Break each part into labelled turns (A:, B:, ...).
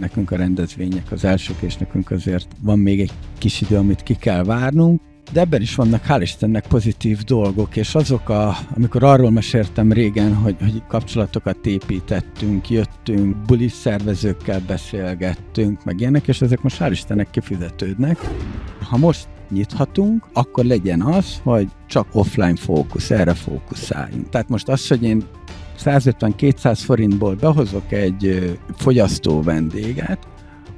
A: nekünk a rendezvények az elsők, és nekünk azért van még egy kis idő, amit ki kell várnunk, de ebben is vannak, hál' Istennek, pozitív dolgok, és azok, a, amikor arról meséltem régen, hogy, hogy kapcsolatokat építettünk, jöttünk, buli szervezőkkel beszélgettünk, meg ilyenek, és ezek most hál' Istennek kifizetődnek. Ha most nyithatunk, akkor legyen az, hogy csak offline fókusz, erre fókuszáljunk. Tehát most az, hogy én 150-200 forintból behozok egy fogyasztó vendéget,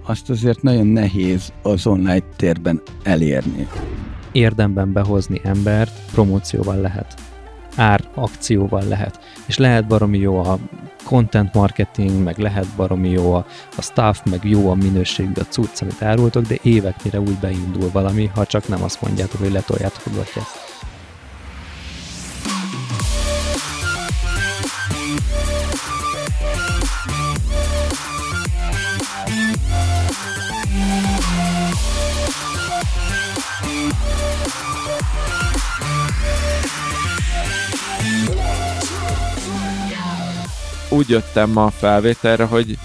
A: azt azért nagyon nehéz az online térben elérni.
B: Érdemben behozni embert promócióval lehet. Ár akcióval lehet. És lehet baromi jó a content marketing, meg lehet baromi jó a, a staff, meg jó a minőségű a cucc, amit árultok, de éveknyire úgy beindul valami, ha csak nem azt mondjátok, hogy letoljátok a gatyát.
C: Úgy jöttem ma a felvételre, hogy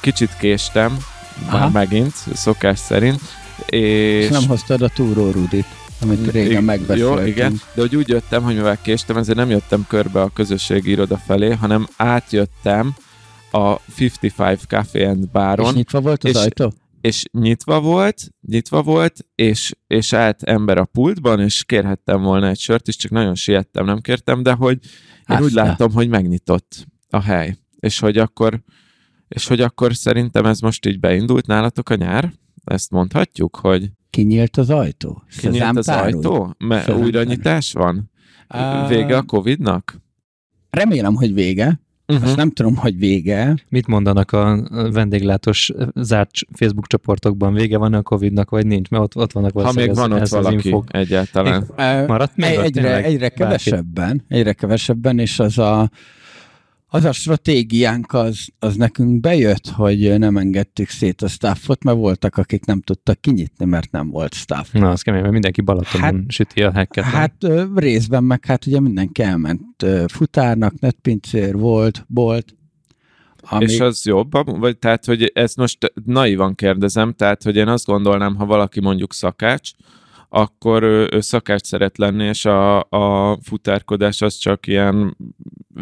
C: kicsit késtem, Aha. már megint, szokás szerint. És, és
A: nem hoztad a túró Rudit, amit régen megbeszéltünk. Jó, igen,
C: de hogy úgy jöttem, hogy mivel késtem, ezért nem jöttem körbe a közösségi iroda felé, hanem átjöttem a 55 Café and Baron. És
A: nyitva volt az
C: és,
A: ajtó?
C: És nyitva volt, nyitva volt, és, és állt ember a pultban, és kérhettem volna egy sört is, csak nagyon siettem, nem kértem, de hogy én Aztán. úgy látom, hogy megnyitott a hely. És hogy akkor, és hogy akkor szerintem ez most így beindult nálatok a nyár? Ezt mondhatjuk, hogy...
A: Kinyílt az ajtó?
C: Kinyílt az ajtó? Mert újra nyitás van? Vége a Covid-nak?
A: Remélem, hogy vége. Uh-huh. Azt nem tudom, hogy vége.
B: Mit mondanak a vendéglátós zárt Facebook csoportokban? Vége van a Covid-nak, vagy nincs? Mert ott, ott vannak
C: Ha még van ez, ott ez valaki egyáltalán.
A: Maradt még? Egyre, egyre kevesebben, egyre kevesebben, és az a az a stratégiánk az, az nekünk bejött, hogy nem engedtük szét a staffot, mert voltak, akik nem tudtak kinyitni, mert nem volt staff.
B: Na, az kemény, mert mindenki Balatonon hát, süti a hekket.
A: Hát részben meg hát ugye mindenki elment futárnak, netpincér volt, bolt.
C: Ami... És az jobb? Vagy tehát, hogy ezt most naivan kérdezem, tehát, hogy én azt gondolnám, ha valaki mondjuk szakács, akkor ő, ő szakács szeret lenni, és a, a futárkodás az csak ilyen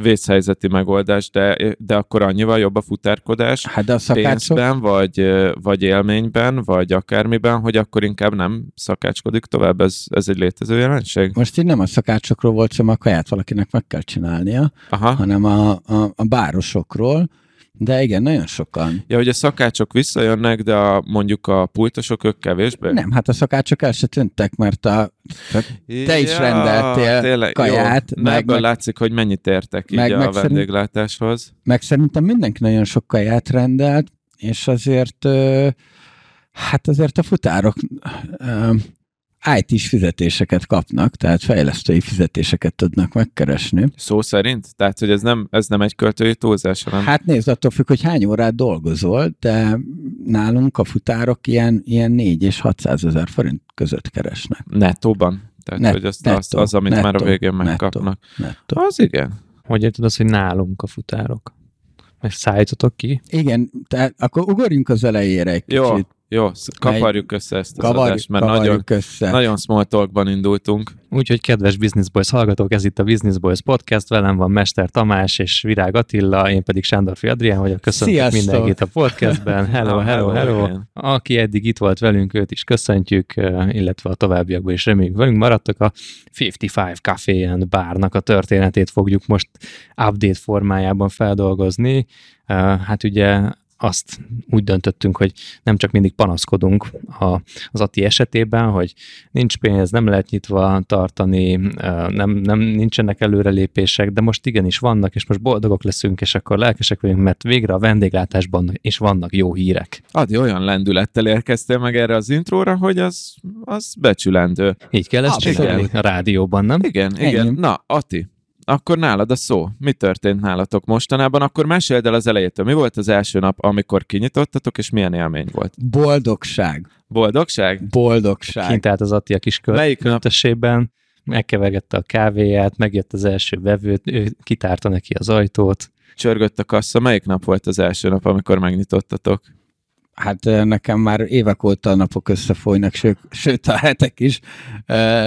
C: vészhelyzeti megoldás, de, de akkor annyival jobb a futárkodás
A: hát de a
C: szakácsok... pénzben, vagy, vagy élményben, vagy akármiben, hogy akkor inkább nem szakácskodik tovább, ez, ez egy létező jelenség?
A: Most így nem a szakácsokról volt szó, a kaját valakinek meg kell csinálnia, Aha. hanem a, a, a bárosokról, de igen, nagyon sokan.
C: Ja, hogy a szakácsok visszajönnek, de a, mondjuk a pultosok ők kevésbé?
A: Nem, hát a szakácsok el se tűntek, mert a, te ja, is rendeltél tényleg, kaját.
C: Jó, meg, ebből meg, látszik, hogy mennyit értek így meg, a meg vendéglátáshoz.
A: Szerint, meg szerintem mindenki nagyon sok kaját rendelt, és azért hát azért a futárok IT-s fizetéseket kapnak, tehát fejlesztői fizetéseket tudnak megkeresni.
C: Szó szerint? Tehát, hogy ez nem, ez nem egy költői túlzás, hanem...
A: Hát nézd, attól függ, hogy hány órát dolgozol, de nálunk a futárok ilyen, ilyen 4 és 600 ezer forint között keresnek.
C: Nettóban? Tehát, Net, hogy azt, nettó, az, az, amit nettó, már a végén megkapnak. Nettó, nettó. Az igen.
B: Hogy érted azt, hogy nálunk a futárok? Meg szállítotok ki?
A: Igen, tehát akkor ugorjunk az elejére egy
C: Jó. kicsit. Jó, kaparjuk össze ezt az kavarjuk, adást, mert nagyon, össze. nagyon small talkban indultunk.
B: Úgyhogy kedves Business Boys hallgatók, ez itt a Business Boys podcast, velem van Mester Tamás és Virág Attila, én pedig Sándorfi Adrián vagyok, köszöntök Sziasztok. mindenkit a podcastben. Hello, hello, hello. Aki eddig itt volt velünk, őt is köszöntjük, illetve a továbbiakban is reméljük velünk maradtak. A 55 Café and Bárnak a történetét fogjuk most update formájában feldolgozni. Hát ugye azt úgy döntöttünk, hogy nem csak mindig panaszkodunk a, az ATI esetében, hogy nincs pénz, nem lehet nyitva tartani, nem, nem nincsenek előrelépések, de most igenis vannak, és most boldogok leszünk, és akkor lelkesek vagyunk, mert végre a vendéglátásban is vannak jó hírek.
C: Adi, olyan lendülettel érkeztél meg erre az intróra, hogy az, az becsülendő.
B: Így kell ezt csinálni a rádióban, nem?
C: Igen, igen. Ennyi. Na, Ati, akkor nálad a szó. Mi történt nálatok mostanában? Akkor meséld el az elejétől. Mi volt az első nap, amikor kinyitottatok, és milyen élmény volt?
A: Boldogság.
C: Boldogság?
A: Boldogság.
B: Kint állt az Atti a kis költesében, megkevergette a kávéját, megjött az első vevőt, ő kitárta neki az ajtót.
C: Csörgött a kassa. Melyik nap volt az első nap, amikor megnyitottatok?
A: Hát nekem már évek óta a napok összefolynak, sőt, sőt a hetek is.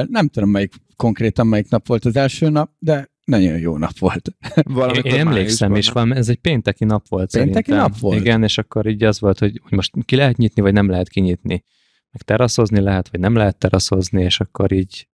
A: Nem tudom, melyik konkrétan melyik nap volt az első nap, de nagyon jó nap volt.
B: Valamikor én emlékszem, és van, ez egy pénteki nap volt
A: Pénteki
B: szerintem.
A: nap volt?
B: Igen, és akkor így az volt, hogy, hogy most ki lehet nyitni, vagy nem lehet kinyitni. Meg teraszozni lehet, vagy nem lehet teraszozni, és akkor így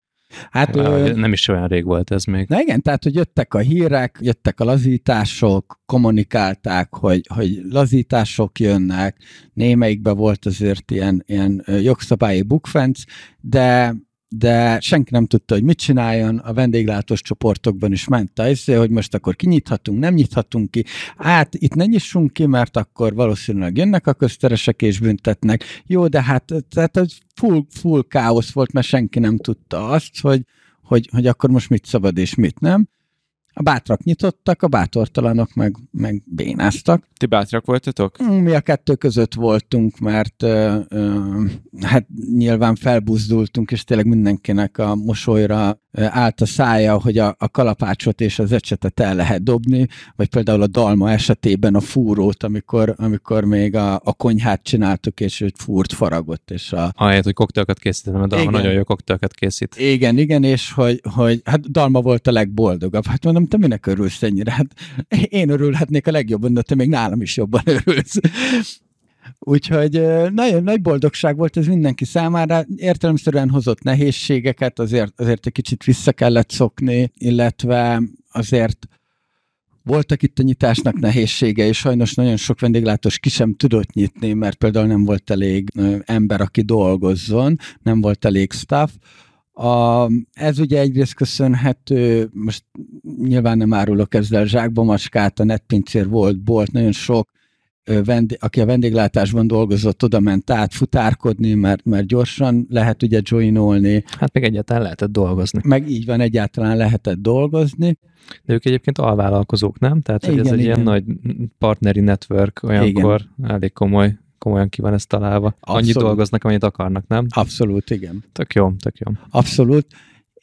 B: Hát, ö... nem is olyan rég volt ez még.
A: Na igen, tehát, hogy jöttek a hírek, jöttek a lazítások, kommunikálták, hogy, hogy lazítások jönnek, némelyikben volt azért ilyen, ilyen jogszabályi bukfenc, de de senki nem tudta, hogy mit csináljon, a vendéglátós csoportokban is ment a izé, hogy most akkor kinyithatunk, nem nyithatunk ki, hát itt ne nyissunk ki, mert akkor valószínűleg jönnek a közteresek és büntetnek. Jó, de hát tehát ez full, full káosz volt, mert senki nem tudta azt, hogy, hogy, hogy akkor most mit szabad és mit nem. A bátrak nyitottak, a bátortalanok meg, meg bénáztak.
C: Ti bátrak voltatok?
A: Mm, mi a kettő között voltunk, mert ö, ö, hát nyilván felbuzdultunk, és tényleg mindenkinek a mosolyra állt a szája, hogy a, a kalapácsot és az ecsetet el lehet dobni, vagy például a dalma esetében a fúrót, amikor, amikor még a, a konyhát csináltuk, és őt fúrt, faragott. És a...
B: Ahelyett, hogy koktélokat készítettem, a dalma igen. nagyon jó koktélokat készít.
A: Igen, igen, és hogy, hogy hát dalma volt a legboldogabb. Hát mondom, te minek örülsz ennyire? Hát én örülhetnék a legjobban, de te még nálam is jobban örülsz. Úgyhogy nagyon nagy boldogság volt ez mindenki számára. Értelemszerűen hozott nehézségeket, azért, azért egy kicsit vissza kellett szokni, illetve azért voltak itt a nyitásnak nehézsége, és sajnos nagyon sok vendéglátós ki sem tudott nyitni, mert például nem volt elég ember, aki dolgozzon, nem volt elég staff. A, ez ugye egyrészt köszönhető, most nyilván nem árulok ezzel zsákba macskát, a netpincér volt, bolt, nagyon sok vendég, aki a vendéglátásban dolgozott, oda ment át futárkodni, mert, mert gyorsan lehet ugye joinolni.
B: Hát meg egyáltalán lehetett dolgozni.
A: Meg így van, egyáltalán lehetett dolgozni.
B: De ők egyébként alvállalkozók, nem? Tehát, hogy igen, ez egy igen. ilyen nagy partneri network, olyankor igen. elég komoly komolyan ki van ez találva. Abszolút. Annyit dolgoznak, amennyit akarnak, nem?
A: Abszolút, igen.
B: Tök jó, tök jó.
A: Abszolút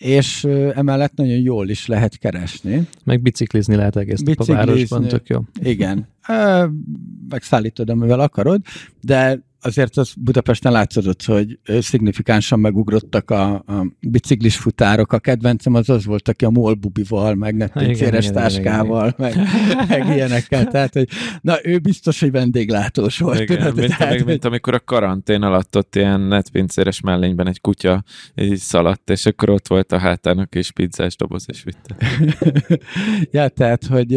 A: és emellett nagyon jól is lehet keresni.
B: Meg biciklizni lehet egész nap a városban, tök jó.
A: Igen. Megszállítod, amivel akarod, de azért az Budapesten látszott, hogy szignifikánsan megugrottak a, a biciklis futárok. A kedvencem az az volt, aki a molbubival, meg netpincéres táskával, igen, meg, meg ilyenekkel. Tehát, hogy na, ő biztos, hogy vendéglátós volt.
C: Igen, tudod, mint, tehát, még, mint amikor a karantén alatt ott ilyen netpincéres mellényben egy kutya így szaladt, és akkor ott volt a hátának és pizzás doboz, és vitte.
A: ja, tehát, hogy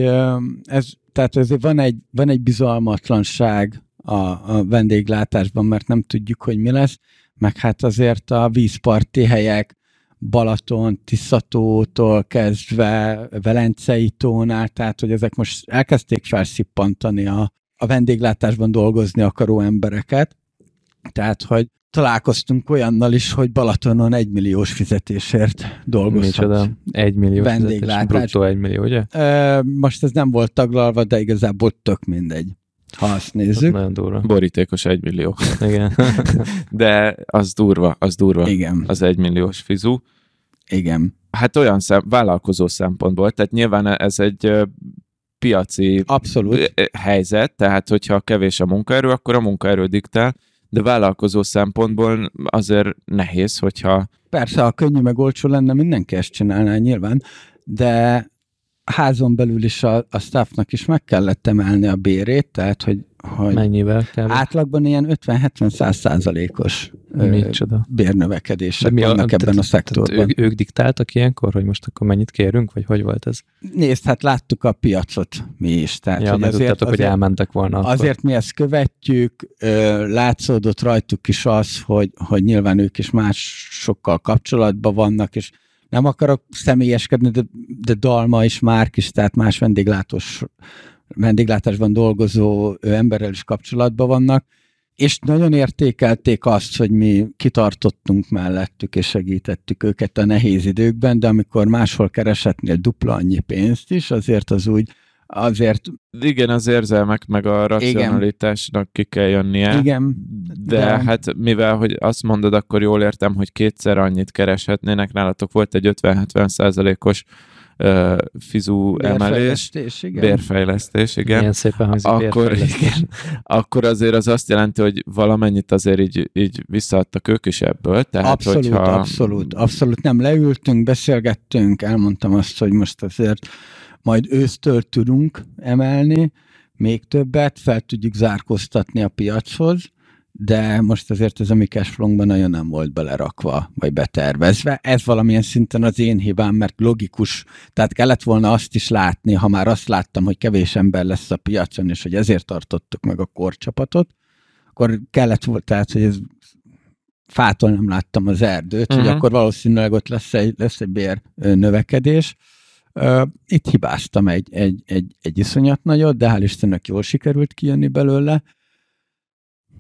A: ez, tehát ezért van egy, van egy bizalmatlanság a, a vendéglátásban, mert nem tudjuk, hogy mi lesz, meg hát azért a vízparti helyek, Balaton, Tiszatótól kezdve Velencei tónál, tehát hogy ezek most elkezdték felszippantani a, a vendéglátásban dolgozni akaró embereket. Tehát, hogy találkoztunk olyannal is, hogy Balatonon egy milliós fizetésért dolgozhat. Micsoda?
B: Egy millió vendéglátás. Bruttó egy millió, ugye?
A: Most ez nem volt taglalva, de igazából tök mindegy ha azt nézzük.
B: nagyon durva.
C: Borítékos egy millió.
B: Igen.
C: De az durva, az durva.
A: Igen.
C: Az egymilliós fizu.
A: Igen.
C: Hát olyan szem, vállalkozó szempontból, tehát nyilván ez egy piaci
A: Abszolút.
C: helyzet, tehát hogyha kevés a munkaerő, akkor a munkaerő diktál, de vállalkozó szempontból azért nehéz, hogyha...
A: Persze, ha könnyű meg olcsó lenne, mindenki ezt csinálná nyilván, de házon belül is a, a staffnak is meg kellett emelni a bérét, tehát hogy, hogy
B: Mennyivel kell?
A: Átlagban ilyen 50-70-100 százalékos bérnövekedések mi vannak a, ebben a szektorban.
B: Ők, ők diktáltak ilyenkor, hogy most akkor mennyit kérünk, vagy hogy volt ez?
A: Nézd, hát láttuk a piacot mi is. Tehát,
B: ja,
A: hogy
B: azért, azért, hogy elmentek volna.
A: Akkor. Azért mi ezt követjük, látszódott rajtuk is az, hogy, hogy nyilván ők is másokkal kapcsolatban vannak, és nem akarok személyeskedni, de, de Dalma és Márk is, tehát más vendéglátós, vendéglátásban dolgozó emberrel is kapcsolatban vannak, és nagyon értékelték azt, hogy mi kitartottunk mellettük, és segítettük őket a nehéz időkben, de amikor máshol keresetnél dupla annyi pénzt is, azért az úgy azért...
C: Igen, az érzelmek meg a racionalitásnak igen. ki kell jönnie.
A: Igen.
C: De, de hát mivel, hogy azt mondod, akkor jól értem, hogy kétszer annyit kereshetnének, nálatok volt egy 50-70 százalékos uh, fizú emelés,
A: igen.
C: bérfejlesztés, igen.
B: Milyen szépen hangzik
C: akkor, igen, akkor azért az azt jelenti, hogy valamennyit azért így, így visszaadtak ők is ebből. Tehát,
A: abszolút,
C: hogyha...
A: abszolút, abszolút nem leültünk, beszélgettünk, elmondtam azt, hogy most azért majd ősztől tudunk emelni, még többet, fel tudjuk zárkóztatni a piachoz, de most azért ez a mi cashflow nagyon nem volt belerakva, vagy betervezve. Ez valamilyen szinten az én hibám, mert logikus, tehát kellett volna azt is látni, ha már azt láttam, hogy kevés ember lesz a piacon, és hogy ezért tartottuk meg a korcsapatot, akkor kellett volt, tehát, hogy ez fától nem láttam az erdőt, uh-huh. hogy mhm. akkor valószínűleg ott lesz egy, lesz egy bér növekedés. Itt hibáztam egy, egy, egy, egy iszonyat nagyot, de hál' Istennek jól sikerült kijönni belőle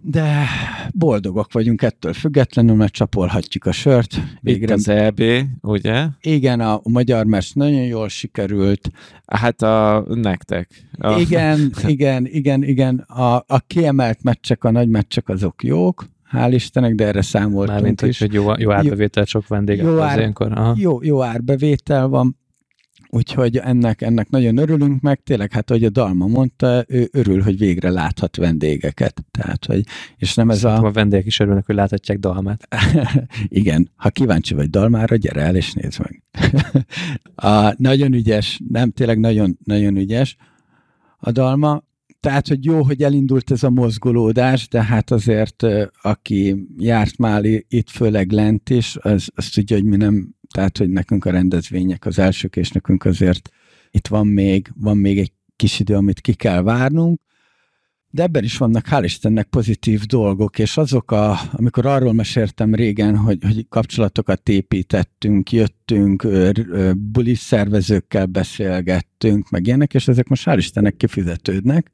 A: de boldogok vagyunk ettől függetlenül, mert csapolhatjuk a sört.
C: Végre. Itt az EB, ugye?
A: Igen, a magyar mers nagyon jól sikerült.
C: Hát a nektek. A...
A: Igen, igen, igen, igen. A, a kiemelt meccsek, a nagy meccsek azok jók, hál' Istennek, de erre számoltunk
B: Mármint, is. hogy jó, jó árbevétel, sok vendéget jó, ár,
A: Jó, jó árbevétel van, Úgyhogy ennek, ennek nagyon örülünk meg, tényleg, hát ahogy a Dalma mondta, ő örül, hogy végre láthat vendégeket. Tehát, hogy, és nem ez
B: Szerintem a... a vendégek is örülnek, hogy láthatják Dalmát.
A: Igen, ha kíváncsi vagy Dalmára, gyere el és nézd meg. a, nagyon ügyes, nem, tényleg nagyon, nagyon ügyes a Dalma. Tehát, hogy jó, hogy elindult ez a mozgolódás, de hát azért, aki járt már itt főleg lent is, az, az tudja, hogy mi nem tehát, hogy nekünk a rendezvények az elsők, és nekünk azért itt van még, van még egy kis idő, amit ki kell várnunk, de ebben is vannak, hál' Istennek, pozitív dolgok, és azok, a, amikor arról meséltem régen, hogy, hogy kapcsolatokat építettünk, jöttünk, bulis szervezőkkel beszélgettünk, meg ilyenek, és ezek most hál' Istennek kifizetődnek,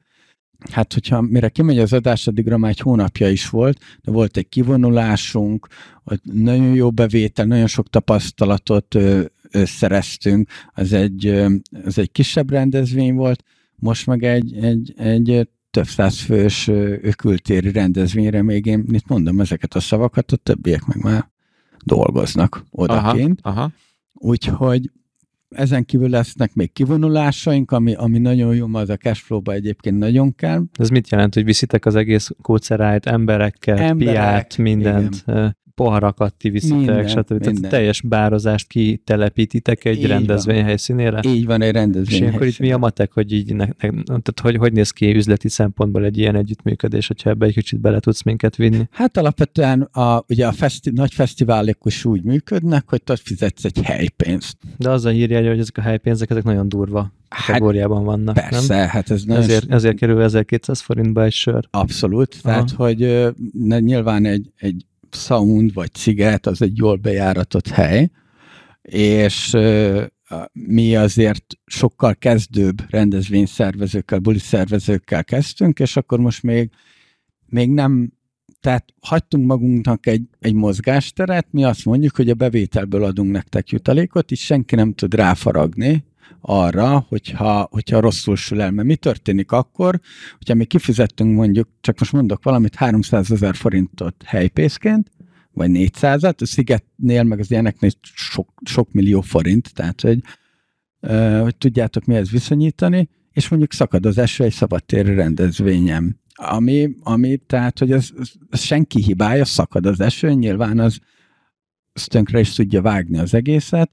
A: hát hogyha mire kimegy az adás, addigra már egy hónapja is volt, de volt egy kivonulásunk, ott nagyon jó bevétel, nagyon sok tapasztalatot ö, ö, szereztünk, az egy, ö, az egy kisebb rendezvény volt, most meg egy, egy, egy több száz fős kültéri rendezvényre még én mit mondom ezeket a szavakat, a többiek meg már dolgoznak odaként. Aha, aha. Úgyhogy ezen kívül lesznek még kivonulásaink, ami, ami nagyon jó, az a cashflow-ba egyébként nagyon kell.
B: Ez mit jelent, hogy viszitek az egész kócerájt, emberekkel, Emberek, piát, mindent? Igen poharakat ti viszitek, minden, stb. Minden. Tehát teljes bározást kitelepítitek egy így rendezvény van. helyszínére.
A: Így van, egy rendezvény
B: És akkor itt mi a matek, hogy így, ne, ne, tehát hogy, hogy néz ki üzleti szempontból egy ilyen együttműködés, hogyha ebbe egy kicsit bele tudsz minket vinni?
A: Hát alapvetően a, ugye a feszti, nagy fesztiválok is úgy működnek, hogy te fizetsz egy helypénzt.
B: De az a hírja, hogy ezek a helypénzek, ezek nagyon durva hát kategóriában vannak.
A: Persze,
B: nem?
A: hát ez
B: nagyon... Ezért, ezért kerül 1200 forintba egy sör.
A: Abszolút, Aha. tehát hogy ne, nyilván egy, egy Sound vagy Sziget az egy jól bejáratott hely, és mi azért sokkal kezdőbb rendezvényszervezőkkel, buli szervezőkkel kezdtünk, és akkor most még, még nem, tehát hagytunk magunknak egy, egy mozgásteret, mi azt mondjuk, hogy a bevételből adunk nektek jutalékot, és senki nem tud ráfaragni, arra, hogyha, hogyha rosszul sül el. Mert mi történik akkor, hogyha mi kifizettünk mondjuk, csak most mondok valamit, 300 ezer forintot helypészként, vagy 400-at, a Szigetnél, meg az ilyeneknél sok, sok millió forint, tehát hogy, hogy tudjátok mihez viszonyítani, és mondjuk szakad az eső egy szabadtéri rendezvényem. Ami, ami tehát, hogy ez, ez senki hibája, szakad az eső, nyilván az, az tönkre is tudja vágni az egészet,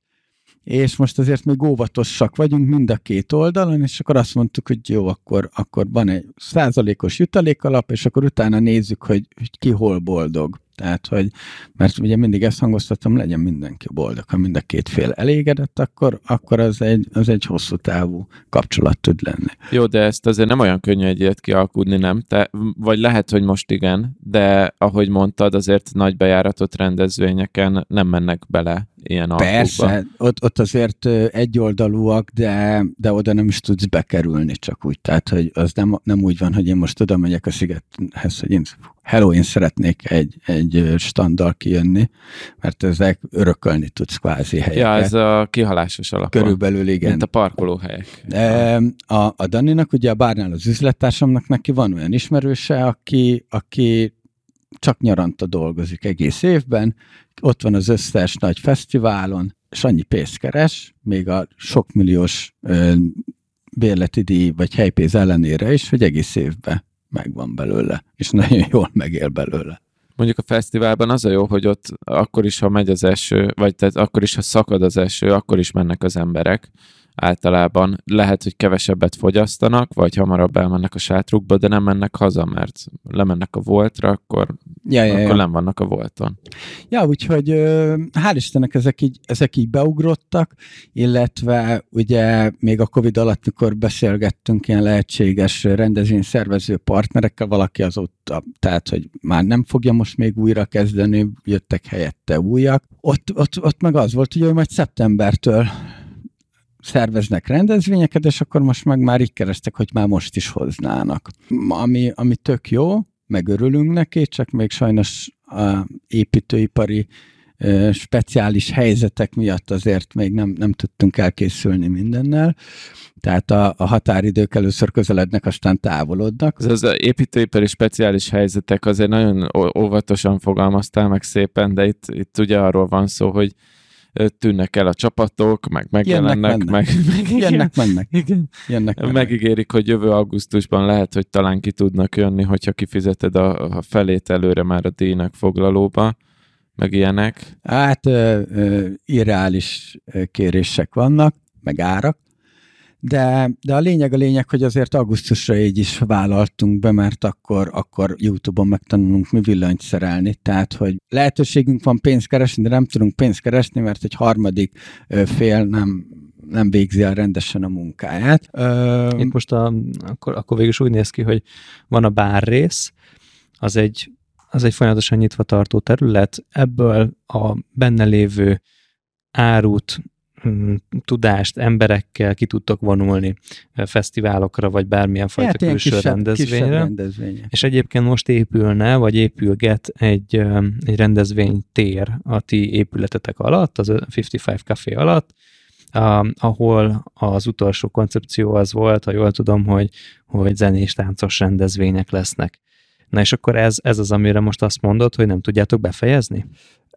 A: és most azért még óvatosak vagyunk mind a két oldalon, és akkor azt mondtuk, hogy jó, akkor, akkor van egy százalékos jutalékalap, és akkor utána nézzük, hogy, hogy ki hol boldog. Tehát, hogy, mert ugye mindig ezt hangoztatom, legyen mindenki boldog. Ha mind a két fél elégedett, akkor, akkor az, egy, az egy hosszú távú kapcsolat tud lenni.
C: Jó, de ezt azért nem olyan könnyű egy ilyet kialkudni, nem? Te, vagy lehet, hogy most igen, de ahogy mondtad, azért nagy bejáratott rendezvényeken nem mennek bele ilyen
A: Persze, ott, ott azért egyoldalúak, de, de oda nem is tudsz bekerülni csak úgy. Tehát, hogy az nem, nem úgy van, hogy én most oda megyek a szigethez, hogy én hello, én szeretnék egy, egy standal kijönni, mert ezek örökölni tudsz kvázi helyeket.
C: Ja, ez a kihalásos alap.
A: Körülbelül igen.
C: Mint a parkolóhelyek.
A: A, a Daninak, ugye a bárnál az üzlettársamnak neki van olyan ismerőse, aki, aki csak nyaranta dolgozik egész évben, ott van az összes nagy fesztiválon, és annyi pénzt keres, még a sok milliós ö, bérleti díj vagy helypénz ellenére is, hogy egész évben megvan belőle, és nagyon jól megél belőle.
C: Mondjuk a fesztiválban az a jó, hogy ott akkor is, ha megy az eső, vagy tehát akkor is, ha szakad az eső, akkor is mennek az emberek általában lehet, hogy kevesebbet fogyasztanak, vagy hamarabb elmennek a sátrukba, de nem mennek haza, mert lemennek a voltra, akkor, ja, ja, akkor ja. nem vannak a volton.
A: Ja, úgyhogy hál' Istennek ezek így, ezek így beugrottak, illetve ugye még a Covid alatt, mikor beszélgettünk ilyen lehetséges rendezvényszervező partnerekkel, valaki azóta, tehát, hogy már nem fogja most még újra kezdeni, jöttek helyette újak. Ott, ott, ott meg az volt, hogy majd szeptembertől szerveznek rendezvényeket, és akkor most meg már így kerestek, hogy már most is hoznának. Ami, ami tök jó, megörülünk neki, csak még sajnos a építőipari speciális helyzetek miatt azért még nem, nem tudtunk elkészülni mindennel. Tehát a, a határidők először közelednek, aztán távolodnak.
C: Ez az építőipari speciális helyzetek azért nagyon óvatosan fogalmaztál meg szépen, de itt, itt ugye arról van szó, hogy tűnnek el a csapatok, meg megjelennek, Jönnek, meg,
A: meg igen, Jönnek, mennek.
C: Igen. Jönnek, mennek. Megígérik, hogy jövő augusztusban lehet, hogy talán ki tudnak jönni, hogyha kifizeted a, a felét előre már a díjnak foglalóba, meg ilyenek.
A: Hát ö, ö, irreális kérések vannak, meg árak, de, de a lényeg a lényeg, hogy azért augusztusra így is vállaltunk be, mert akkor, akkor YouTube-on megtanulunk mi villanyt szerelni, tehát, hogy lehetőségünk van pénzt keresni, de nem tudunk pénzt keresni, mert egy harmadik fél nem, nem végzi el rendesen a munkáját.
B: Itt most a, akkor, akkor végül is úgy néz ki, hogy van a bár rész, az egy, az egy folyamatosan nyitva tartó terület, ebből a benne lévő árut, tudást emberekkel ki tudtok vonulni fesztiválokra, vagy bármilyen fajta hát, külső kisebb, rendezvényre. Kisebb rendezvénye. És egyébként most épülne, vagy épülget egy, egy rendezvénytér a ti épületetek alatt, az 55 Café alatt, Uh, ahol az utolsó koncepció az volt, ha jól tudom, hogy, hogy zenés táncos rendezvények lesznek. Na és akkor ez, ez az, amire most azt mondod, hogy nem tudjátok befejezni?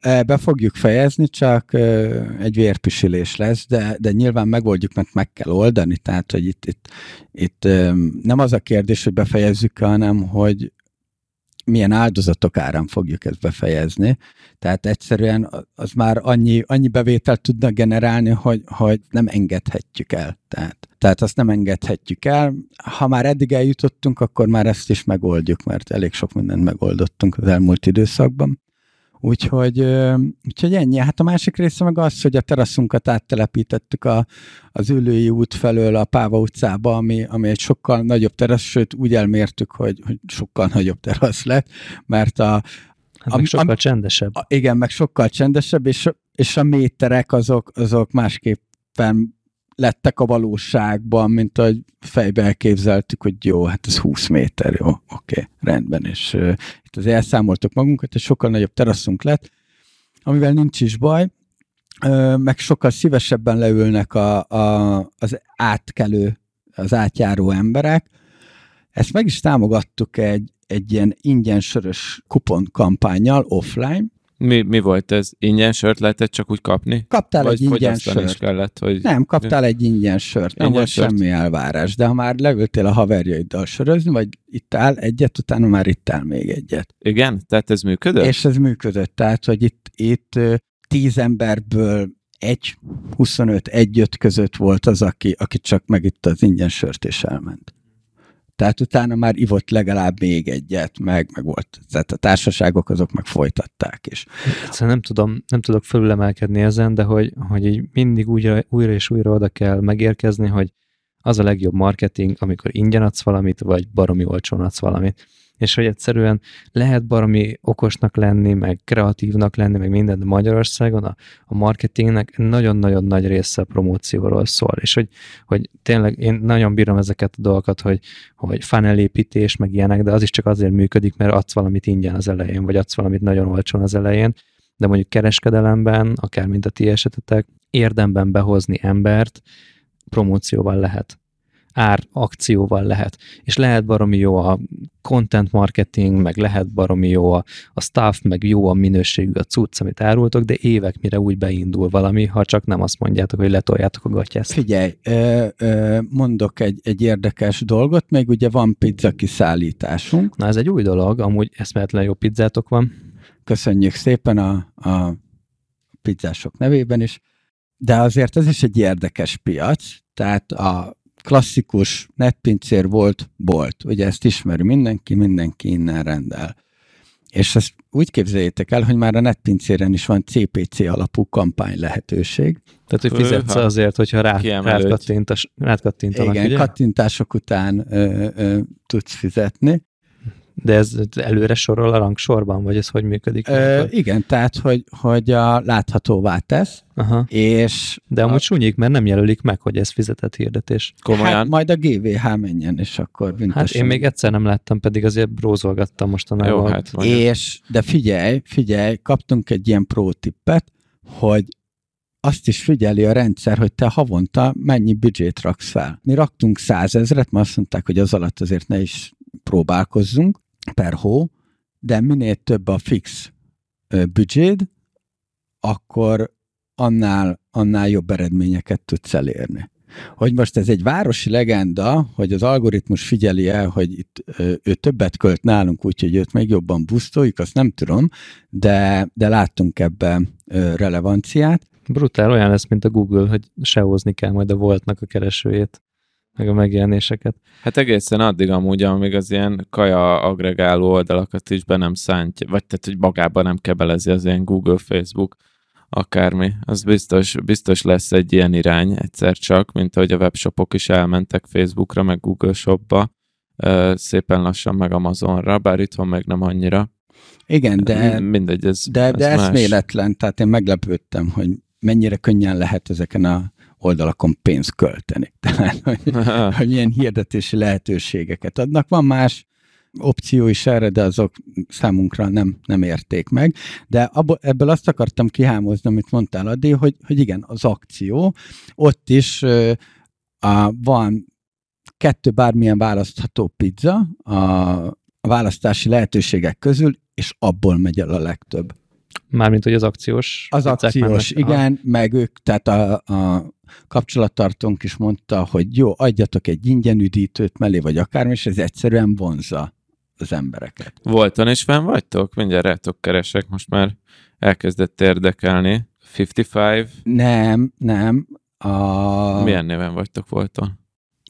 A: Be fogjuk fejezni, csak egy vérpisilés lesz, de, de nyilván megoldjuk, mert meg kell oldani, tehát, hogy itt, itt, itt nem az a kérdés, hogy befejezzük, hanem, hogy milyen áldozatok árán fogjuk ezt befejezni. Tehát egyszerűen az már annyi, annyi bevételt tudna generálni, hogy, hogy nem engedhetjük el. Tehát, tehát azt nem engedhetjük el. Ha már eddig eljutottunk, akkor már ezt is megoldjuk, mert elég sok mindent megoldottunk az elmúlt időszakban. Úgyhogy, úgyhogy ennyi. Hát a másik része meg az, hogy a teraszunkat áttelepítettük a, az Ülői út felől a Páva utcába, ami, ami egy sokkal nagyobb terasz, sőt úgy elmértük, hogy, hogy sokkal nagyobb terasz lett, mert a,
B: Hát meg sokkal a, csendesebb. A,
A: igen, meg sokkal csendesebb, és, és a méterek azok, azok másképpen lettek a valóságban, mint ahogy fejbe elképzeltük, hogy jó, hát ez 20 méter, jó, oké, okay, rendben, és uh, itt az elszámoltuk magunkat, és sokkal nagyobb teraszunk lett, amivel nincs is baj, uh, meg sokkal szívesebben leülnek a, a, az átkelő, az átjáró emberek. Ezt meg is támogattuk egy, egy ilyen ingyen sörös kupon kampányjal offline,
C: mi, mi volt ez? Ingyen sört lehetett csak úgy kapni?
A: Kaptál Vagy egy ingyen sört. Is
C: kellett, hogy...
A: Nem, kaptál egy ingyen sört. Nem ingyen volt sört. semmi elvárás. De ha már leültél a haverjaiddal sörözni, vagy ittál egyet, utána már ittál még egyet.
C: Igen? Tehát ez működött?
A: És ez működött. Tehát, hogy itt, itt tíz emberből egy, 25, egy öt között volt az, aki, aki csak megitta az ingyen sört és elment. Tehát utána már ivott legalább még egyet, meg, meg volt. Tehát a társaságok azok meg folytatták is.
B: Szóval nem tudom, nem tudok felülemelkedni ezen, de hogy, hogy így mindig újra, újra és újra oda kell megérkezni, hogy az a legjobb marketing, amikor ingyen adsz valamit, vagy baromi olcsón adsz valamit és hogy egyszerűen lehet baromi okosnak lenni, meg kreatívnak lenni, meg minden, de Magyarországon a, a marketingnek nagyon-nagyon nagy része a promócióról szól, és hogy, hogy tényleg én nagyon bírom ezeket a dolgokat, hogy, hogy funnelépítés, meg ilyenek, de az is csak azért működik, mert adsz valamit ingyen az elején, vagy adsz valamit nagyon olcsón az elején, de mondjuk kereskedelemben, akár mint a ti esetetek, érdemben behozni embert promócióval lehet ár akcióval lehet. És lehet baromi jó a content marketing, meg lehet baromi jó a, a staff, meg jó a minőségű a cucc, amit árultok, de évek mire úgy beindul valami, ha csak nem azt mondjátok, hogy letoljátok a gatyást.
A: Figyelj, ö, ö, mondok egy, egy érdekes dolgot, még ugye van pizza kiszállításunk.
B: Na ez egy új dolog, amúgy eszméletlen jó pizzátok van.
A: Köszönjük szépen a, a pizzások nevében is, de azért ez is egy érdekes piac, tehát a klasszikus netpincér volt bolt, ugye ezt ismeri mindenki, mindenki innen rendel. És ezt úgy képzeljétek el, hogy már a netpincéren is van CPC alapú kampány lehetőség.
B: Tehát, hogy fizetsz azért, hogyha rá, rád kattintanak,
A: Igen,
B: ugye?
A: kattintások után ö, ö, tudsz fizetni.
B: De ez előre sorol a rangsorban, vagy ez hogy működik?
A: Ö, igen, tehát, hogy, hogy a láthatóvá tesz,
B: Aha.
A: és...
B: De amúgy a... súnyik, mert nem jelölik meg, hogy ez fizetett hirdetés.
A: Komolyan? Hát majd a GVH menjen, és akkor
B: büntesen. Hát én még egyszer nem láttam, pedig azért brózolgattam mostanában. Jó,
A: hát és, de figyelj, figyelj, kaptunk egy ilyen pro tippet, hogy azt is figyeli a rendszer, hogy te havonta mennyi büdzsét raksz fel. Mi raktunk százezret, mert azt mondták, hogy az alatt azért ne is próbálkozzunk, per hó, de minél több a fix büdzséd, akkor annál, annál jobb eredményeket tudsz elérni. Hogy most ez egy városi legenda, hogy az algoritmus figyeli el, hogy itt ő többet költ nálunk, úgyhogy őt még jobban busztoljuk, azt nem tudom, de, de láttunk ebben relevanciát.
B: Brutál, olyan lesz, mint a Google, hogy sehozni kell majd a voltnak a keresőjét meg a megjelenéseket.
C: Hát egészen addig amúgy, amíg az ilyen kaja agregáló oldalakat is be nem szántja, vagy tehát, hogy magában nem kebelezi az ilyen Google, Facebook, akármi. Az biztos, biztos lesz egy ilyen irány egyszer csak, mint ahogy a webshopok is elmentek Facebookra, meg Google Shopba, szépen lassan meg Amazonra, bár itthon meg nem annyira.
A: Igen, de,
C: mindegy, ez,
A: de,
C: ez
A: de eszméletlen, tehát én meglepődtem, hogy mennyire könnyen lehet ezeken a oldalakon pénzt költeni. Tehát, hogy, hogy milyen hirdetési lehetőségeket adnak. Van más opció is erre, de azok számunkra nem, nem érték meg. De abból, ebből azt akartam kihámozni, amit mondtál, Adi, hogy, hogy igen, az akció, ott is uh, a, van kettő bármilyen választható pizza a, a választási lehetőségek közül, és abból megy el a legtöbb.
B: Mármint, hogy az akciós.
A: Az akciós, igen, Aha. meg ők, tehát a, a kapcsolattartónk is mondta, hogy jó, adjatok egy ingyen üdítőt mellé, vagy akármi, és ez egyszerűen vonza az embereket.
C: Voltan is fenn vagytok? Mindjárt rátok keresek, most már elkezdett érdekelni. 55?
A: Nem, nem. A...
C: Milyen néven vagytok Volton?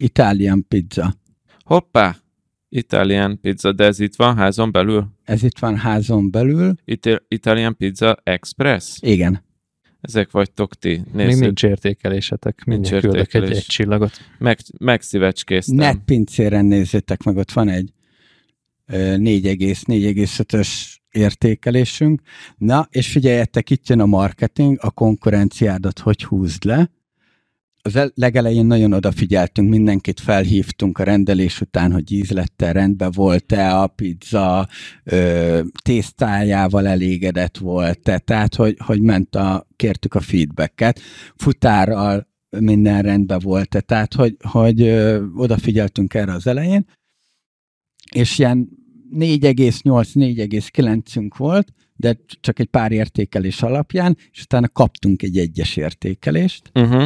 A: Italian Pizza.
C: Hoppá! Italian Pizza, de ez itt van házon belül?
A: Ez itt van házon belül.
C: It- Italian Pizza Express?
A: Igen.
C: Ezek vagytok ti.
B: Nézzük. Még nincs értékelésetek. Nincs értékelés. Egy, egy csillagot.
C: Meg, megszívecskéztem.
A: Netpincéren nézzétek meg, ott van egy 4,4,5-ös értékelésünk. Na, és figyeljetek, itt jön a marketing, a konkurenciádat hogy húzd le, az legelején nagyon odafigyeltünk, mindenkit felhívtunk a rendelés után, hogy ízlette, rendben volt-e a pizza, ö, tésztájával elégedett volt-e, tehát hogy, hogy ment a, kértük a feedbacket, futárral minden rendben volt-e, tehát hogy, hogy ö, odafigyeltünk erre az elején, és ilyen 4,8-4,9-ünk volt, de csak egy pár értékelés alapján, és utána kaptunk egy egyes értékelést, uh-huh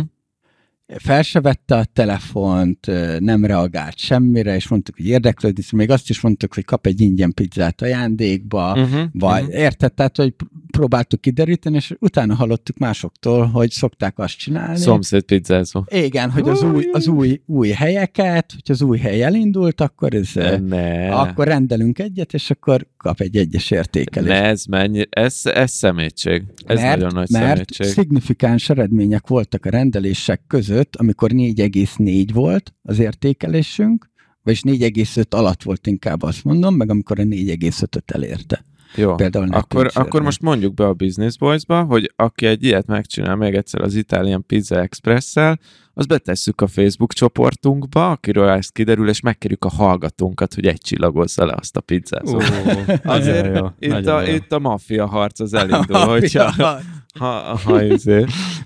A: fel se vette a telefont, nem reagált semmire, és mondtuk, hogy érdeklődni, még azt is mondtuk, hogy kap egy ingyen pizzát ajándékba, uh-huh, vagy uh-huh. érted, tehát, hogy próbáltuk kideríteni, és utána hallottuk másoktól, hogy szokták azt csinálni.
C: Szomszéd pizzázó.
A: Igen, hogy az új, az új, új helyeket, hogy az új hely elindult, akkor ez,
C: ne.
A: akkor rendelünk egyet, és akkor kap egy egyes értékelést.
C: Ne, ez mennyi, ez, ez szemétség. Ez mert, nagyon nagy
A: mert
C: szemétség.
A: szignifikáns eredmények voltak a rendelések között, amikor 4,4 volt az értékelésünk, vagyis 4,5 alatt volt inkább azt mondom, meg amikor a 4,5-öt elérte.
C: Jó, Például akkor, akkor most mondjuk be a Business Boys-ba, hogy aki egy ilyet megcsinál még egyszer az Italian Pizza Express-szel, azt betesszük a Facebook csoportunkba, akiről ezt kiderül, és megkérjük a hallgatónkat, hogy egy csillagozza le azt a pizzát. Uh, Azért jó, itt, a, jó. itt a maffia harc az elindul, hogyha, ha, ha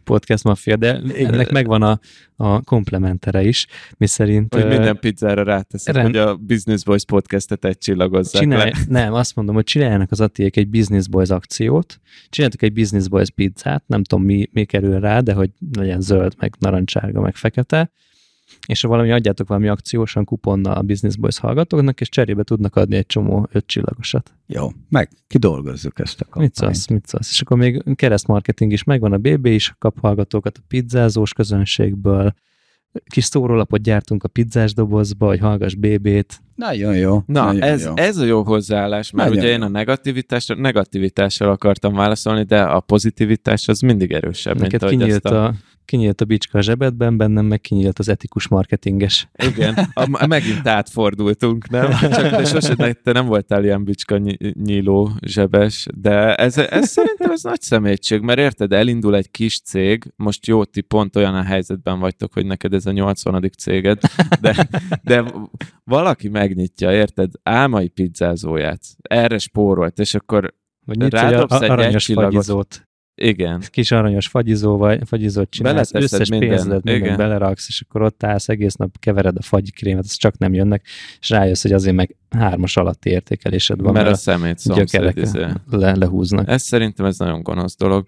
B: podcast maffia, de Igen. ennek megvan a, a komplementere is, mi szerint...
C: Hogy minden pizzára ráteszek, rend... hogy a Business Boys podcastet egy csillagozzák Csinálj, le.
B: Nem, azt mondom, hogy csináljanak az Attiék egy Business Boys akciót, csináltak egy Business Boys pizzát, nem tudom mi, mi kerül rá, de hogy legyen zöld, meg narancsárga, meg fekete, és ha valami adjátok valami akciósan kuponnal a Business Boys hallgatóknak, és cserébe tudnak adni egy csomó öt csillagosat.
A: Jó, meg kidolgozzuk ezt a kampányt.
B: Mit szólsz, mit szólsz? És akkor még keresztmarketing is megvan, a BB is kap hallgatókat a pizzázós közönségből, kis szórólapot gyártunk a pizzás dobozba, hogy hallgass BB-t.
A: Nagyon jó.
C: Na,
A: nagyon
C: ez,
A: jó.
C: ez a jó hozzáállás, mert nagyon ugye jó. én a negativitásra, negativitással akartam válaszolni, de a pozitivitás az mindig erősebb.
B: Neked mint kinyílt a... a kinyílt a bicska a zsebedben, bennem meg kinyílt az etikus marketinges.
C: Igen, a, megint átfordultunk, nem? Csak te, sose, te nem voltál ilyen bicska nyíló zsebes, de ez, ez szerintem ez nagy szemétség, mert érted, elindul egy kis cég, most jó, ti pont olyan a helyzetben vagytok, hogy neked ez a 80. céged, de, de valaki megnyitja, érted, álmai pizzázóját, erre spórolt, és akkor
B: vagy rádobsz egy aranyos fagyizót.
C: Igen.
B: Kis aranyos fagyizóval, fagyizót csinálsz, összes minden, pénzedet minden beleraksz, és akkor ott állsz, egész nap kevered a fagykrémet, az csak nem jönnek, és rájössz, hogy azért meg hármas alatti értékelésed van.
C: Mert, mert a szemét
B: szomszéd izé. le, lehúznak.
C: Ez szerintem ez nagyon gonosz dolog.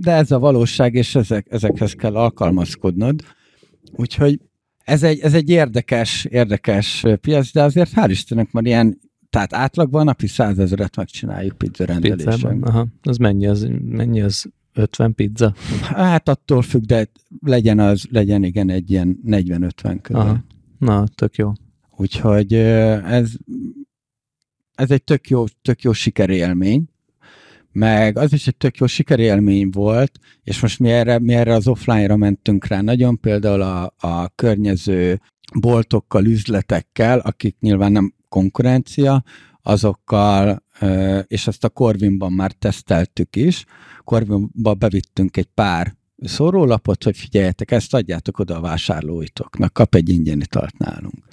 A: De ez a valóság, és ezek, ezekhez kell alkalmazkodnod. Úgyhogy ez egy, ez egy érdekes, érdekes piac, de azért hál' Istennek már ilyen tehát átlagban napi százezeret megcsináljuk pizza rendelésen.
B: Aha. Az mennyi az, mennyi az 50 pizza?
A: Hát attól függ, de legyen az, legyen igen egy ilyen 40-50 körül. Aha.
B: Na, tök jó.
A: Úgyhogy ez, ez egy tök jó, tök jó sikerélmény, meg az is egy tök jó sikerélmény volt, és most mi erre, mi erre az offline-ra mentünk rá nagyon, például a, a környező boltokkal, üzletekkel, akik nyilván nem konkurencia, azokkal, és ezt a Corvinban már teszteltük is, Corvinba bevittünk egy pár szórólapot, hogy figyeljetek, ezt adjátok oda a vásárlóitoknak, kap egy ingyen italt nálunk.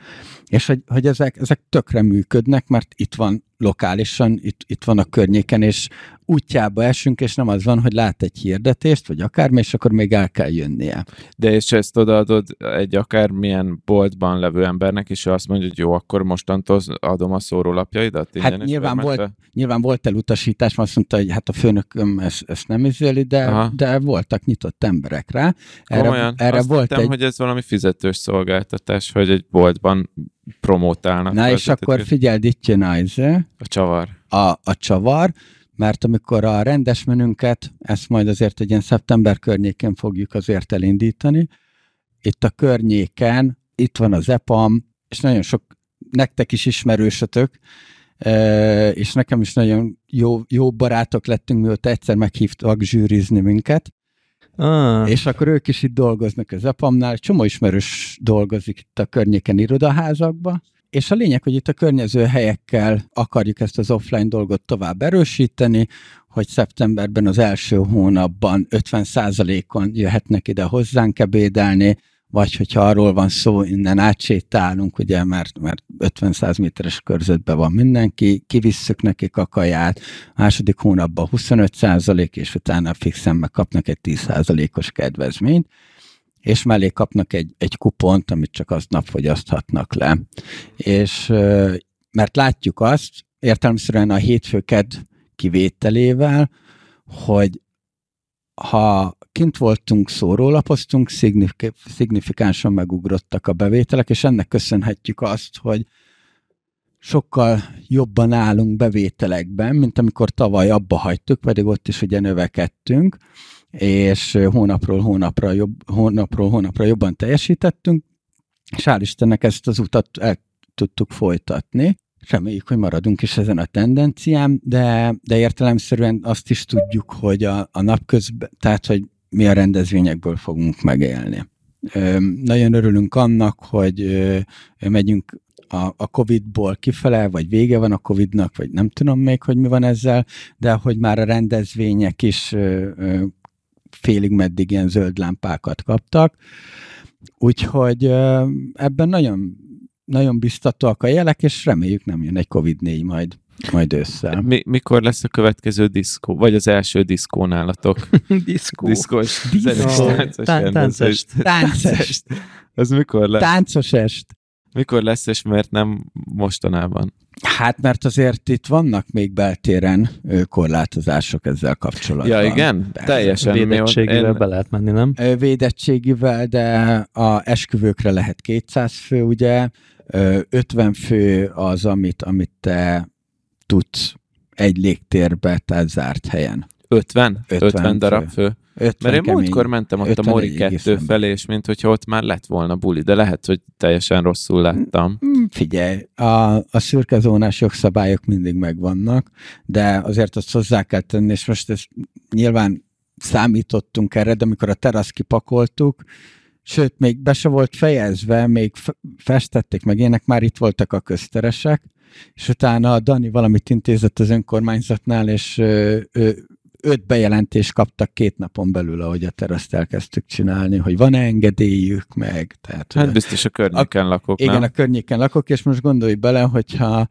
A: És hogy, hogy ezek, ezek tökre működnek, mert itt van lokálisan, itt, itt van a környéken, és útjába esünk, és nem az van, hogy lát egy hirdetést, vagy akármi, és akkor még el kell jönnie.
C: De és ezt odaadod egy akármilyen boltban levő embernek, és azt mondja, hogy jó, akkor mostantól adom a szórólapjaidat?
A: Hát nyilván volt, nyilván volt elutasítás, mert azt mondta, hogy hát a főnököm ezt, ezt nem izéli, de, de voltak nyitott emberek rá.
C: Erre, erre azt volt hittem, egy... hogy ez valami fizetős szolgáltatás, hogy egy boltban promótálnak.
A: Na és akkor figyeld, itt jön az,
C: a csavar.
A: A, a csavar, mert amikor a rendes menünket, ezt majd azért egy ilyen szeptember környékén fogjuk azért elindítani, itt a környéken, itt van az EPAM, és nagyon sok nektek is ismerősötök, és nekem is nagyon jó, jó barátok lettünk, mióta egyszer meghívtak zsűrizni minket, Ah. És akkor ők is itt dolgoznak az EPAM-nál, csomó ismerős dolgozik itt a környéken irodaházakba, és a lényeg, hogy itt a környező helyekkel akarjuk ezt az offline dolgot tovább erősíteni, hogy szeptemberben az első hónapban 50%-on jöhetnek ide hozzánk ebédelni, vagy hogyha arról van szó, innen átsétálunk, ugye, mert, mert 50-100 méteres körzetben van mindenki, kivisszük nekik a kaját, második hónapban 25 százalék, és utána fixen megkapnak egy 10 százalékos kedvezményt, és mellé kapnak egy, egy kupont, amit csak aznap fogyaszthatnak le. És mert látjuk azt, értelemszerűen a hétfőked kivételével, hogy ha kint voltunk, szórólapoztunk, szignifikánsan megugrottak a bevételek, és ennek köszönhetjük azt, hogy sokkal jobban állunk bevételekben, mint amikor tavaly abba hagytuk, pedig ott is ugye növekedtünk, és hónapról hónapra, jobb, hónapról hónapra jobban teljesítettünk, és hál' Istennek ezt az utat el tudtuk folytatni. Reméljük, hogy maradunk is ezen a tendencián, de, de értelemszerűen azt is tudjuk, hogy a, a napközben, tehát, hogy mi a rendezvényekből fogunk megélni. Ö, nagyon örülünk annak, hogy ö, megyünk a, a Covid-ból kifele, vagy vége van a Covid-nak, vagy nem tudom még, hogy mi van ezzel, de hogy már a rendezvények is ö, ö, félig meddig ilyen zöld lámpákat kaptak. Úgyhogy ö, ebben nagyon, nagyon biztatóak a jelek, és reméljük nem jön egy Covid-4 majd. majd össze.
C: Mi, mikor lesz a következő diszkó? Vagy az első diszkó nálatok?
B: diszkó.
C: Diszkós.
B: Diszkó.
C: Táncos.
B: Táncos.
A: Táncos.
C: Az mikor lesz?
A: Táncos est.
C: Mikor lesz, és miért nem mostanában?
A: Hát, mert azért itt vannak még beltéren korlátozások ezzel kapcsolatban.
C: Ja, igen?
A: De
C: Teljesen.
B: Védettségivel én... be lehet menni, nem?
A: Védettségivel, de a esküvőkre lehet 200 fő, ugye? 50 fő az, amit, amit te tudsz egy légtérbe, tehát zárt helyen.
C: 50? 50, 50 darab fő. fő.
A: 50
C: Mert én kemény, múltkor mentem ott a Mori 2 felé, és mint hogyha ott már lett volna buli, de lehet, hogy teljesen rosszul láttam.
A: Mm, figyelj, a, a szürkezónás jogszabályok mindig megvannak, de azért azt hozzá kell tenni, és most ezt nyilván számítottunk erre, de amikor a terasz kipakoltuk, sőt, még be se volt fejezve, még festették meg ének, már itt voltak a közteresek, és utána a Dani valamit intézett az önkormányzatnál, és ö, ö, öt bejelentést kaptak két napon belül, ahogy a teraszt elkezdtük csinálni, hogy van-e engedélyük meg. Tehát,
C: hát biztos a környéken a, lakok,
A: Igen,
C: nem?
A: a környéken lakok, és most gondolj bele, hogyha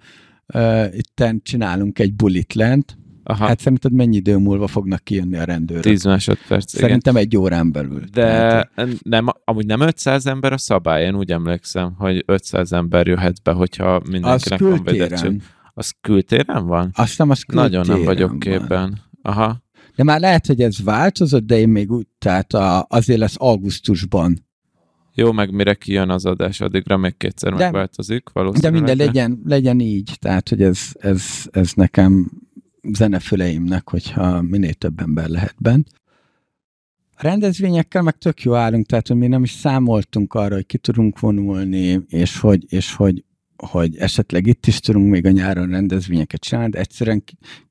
A: uh, itten csinálunk egy bulit lent, Aha. Hát szerinted mennyi idő múlva fognak kijönni a rendőrök?
C: 10 másodperc.
A: Szerintem igen. egy órán belül.
C: De Tehát... nem, amúgy nem 500 ember a szabály, én úgy emlékszem, hogy 500 ember jöhet be, hogyha mindenkinek van védettség. Az kültéren van?
A: Azt nem, az kültéren
C: Nagyon nem vagyok képben. Aha.
A: De már lehet, hogy ez változott, de én még úgy, tehát a, azért lesz augusztusban.
C: Jó, meg mire kijön az adás, addigra még kétszer de, megváltozik valószínűleg.
A: De minden legyen, legyen így, tehát hogy ez, ez, ez nekem zenefüleimnek, hogyha minél több ember lehet bent. A rendezvényekkel meg tök jó állunk, tehát hogy mi nem is számoltunk arra, hogy ki tudunk vonulni, és hogy, és hogy, hogy esetleg itt is tudunk még a nyáron rendezvényeket csinálni, de egyszerűen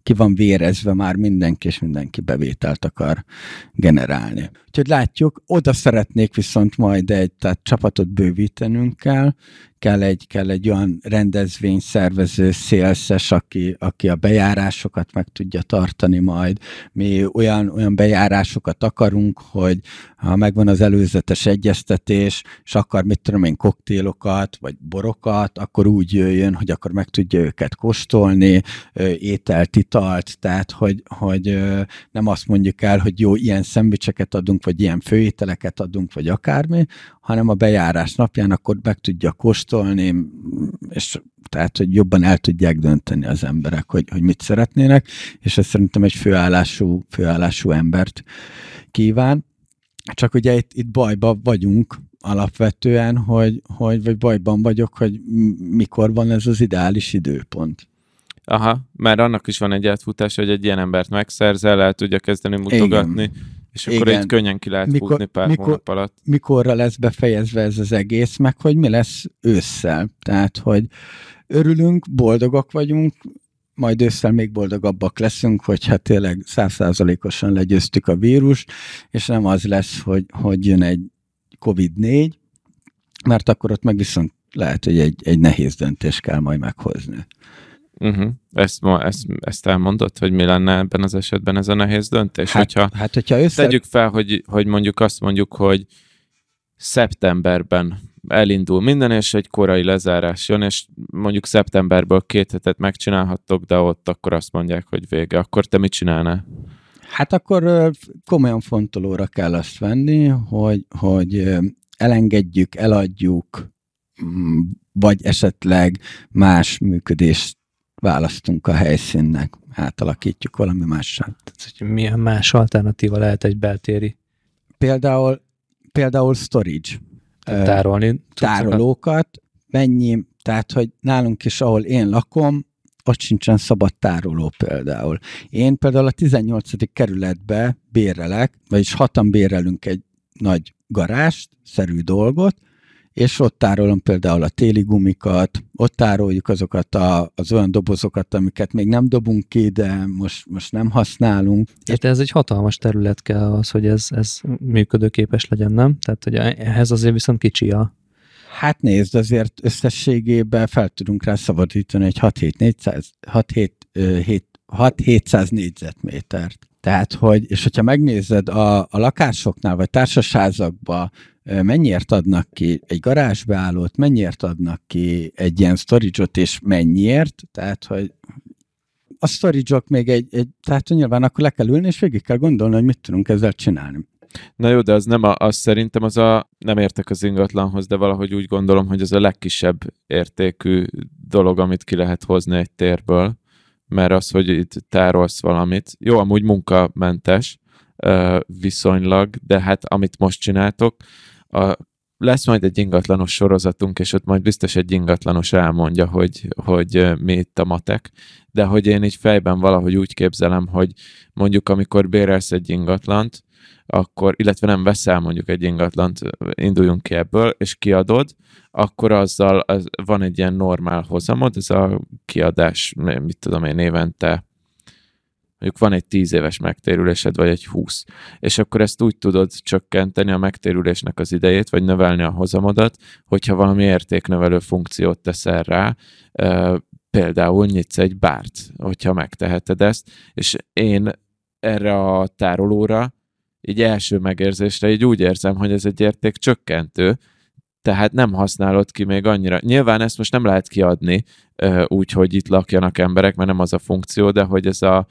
A: ki van vérezve már mindenki, és mindenki bevételt akar generálni. Úgyhogy látjuk, oda szeretnék viszont majd egy tehát csapatot bővítenünk kell, kell egy, kell egy olyan rendezvény szervező szélszes, aki, aki a bejárásokat meg tudja tartani majd. Mi olyan, olyan bejárásokat akarunk, hogy ha megvan az előzetes egyeztetés, és akar, mit tudom én, koktélokat, vagy borokat, akkor úgy jöjjön, hogy akkor meg tudja őket kóstolni, ételt, italt, tehát hogy, hogy nem azt mondjuk el, hogy jó, ilyen szendvicseket adunk, vagy ilyen főételeket adunk, vagy akármi, hanem a bejárás napján akkor meg tudja kóstolni, és tehát, hogy jobban el tudják dönteni az emberek, hogy, hogy mit szeretnének, és ez szerintem egy főállású, főállású embert kíván. Csak ugye itt, itt bajban vagyunk alapvetően, hogy, hogy, vagy bajban vagyok, hogy mikor van ez az ideális időpont.
C: Aha, mert annak is van egy átfutás, hogy egy ilyen embert megszerzel, el tudja kezdeni mutogatni, Igen. és akkor Igen. egy könnyen ki lehet mikor, futni pár mikor, hónap alatt.
A: Mikorra lesz befejezve ez az egész, meg hogy mi lesz ősszel. Tehát, hogy örülünk, boldogak vagyunk, majd ősszel még boldogabbak leszünk, hogyha tényleg százszázalékosan legyőztük a vírus, és nem az lesz, hogy, hogy jön egy COVID-4, mert akkor ott meg viszont lehet, hogy egy, egy nehéz döntés kell majd meghozni.
C: Uh-huh. Ezt, ma, ezt, ezt elmondott, hogy mi lenne ebben az esetben ez a nehéz döntés?
A: Hát, hogyha, hát hogyha össze...
C: Tegyük fel, hogy, hogy mondjuk azt mondjuk, hogy szeptemberben elindul minden, és egy korai lezárás jön, és mondjuk szeptemberből két hetet megcsinálhattok, de ott akkor azt mondják, hogy vége. Akkor te mit csinálnál?
A: Hát akkor komolyan fontolóra kell azt venni, hogy, hogy elengedjük, eladjuk, vagy esetleg más működést választunk a helyszínnek, átalakítjuk valami mással.
B: Tehát, hogy milyen más alternatíva lehet egy beltéri?
A: Például, például storage.
B: Tárolni.
A: Tárolókat, mennyi, tehát, hogy nálunk is, ahol én lakom, ott sincsen szabad tároló például. Én például a 18. kerületbe bérelek, vagyis hatan bérelünk egy nagy garást, szerű dolgot, és ott tárolom például a téli gumikat, ott tároljuk azokat a, az olyan dobozokat, amiket még nem dobunk ki, de most, most nem használunk.
B: Tehát ez egy hatalmas terület kell az, hogy ez, ez működőképes legyen, nem? Tehát, hogy ehhez azért viszont kicsi a...
A: Hát nézd, azért összességében fel tudunk rá szabadítani egy 6-700 négyzetmétert. Tehát, hogy, és hogyha megnézed a, a lakásoknál, vagy társasházakban mennyiért adnak ki egy garázsbeállót, mennyiért adnak ki egy ilyen storage és mennyiért, tehát, hogy a storage még egy, egy, tehát nyilván akkor le kell ülni, és végig kell gondolni, hogy mit tudunk ezzel csinálni.
C: Na jó, de az nem a, az szerintem az a, nem értek az ingatlanhoz, de valahogy úgy gondolom, hogy az a legkisebb értékű dolog, amit ki lehet hozni egy térből, mert az, hogy itt tárolsz valamit, jó, amúgy munkamentes viszonylag, de hát amit most csináltok, a, lesz majd egy ingatlanos sorozatunk, és ott majd biztos egy ingatlanos elmondja, hogy, hogy mi itt a matek, de hogy én így fejben valahogy úgy képzelem, hogy mondjuk amikor bérelsz egy ingatlant, akkor, illetve nem veszel mondjuk egy ingatlant, induljunk ki ebből, és kiadod, akkor azzal az, van egy ilyen normál hozamod, ez a kiadás, mit tudom én, évente mondjuk van egy 10 éves megtérülésed, vagy egy 20, és akkor ezt úgy tudod csökkenteni a megtérülésnek az idejét, vagy növelni a hozamodat, hogyha valami értéknövelő funkciót teszel rá, például nyitsz egy bárt, hogyha megteheted ezt, és én erre a tárolóra így első megérzésre így úgy érzem, hogy ez egy érték csökkentő, tehát nem használod ki még annyira. Nyilván ezt most nem lehet kiadni úgy, hogy itt lakjanak emberek, mert nem az a funkció, de hogy ez a,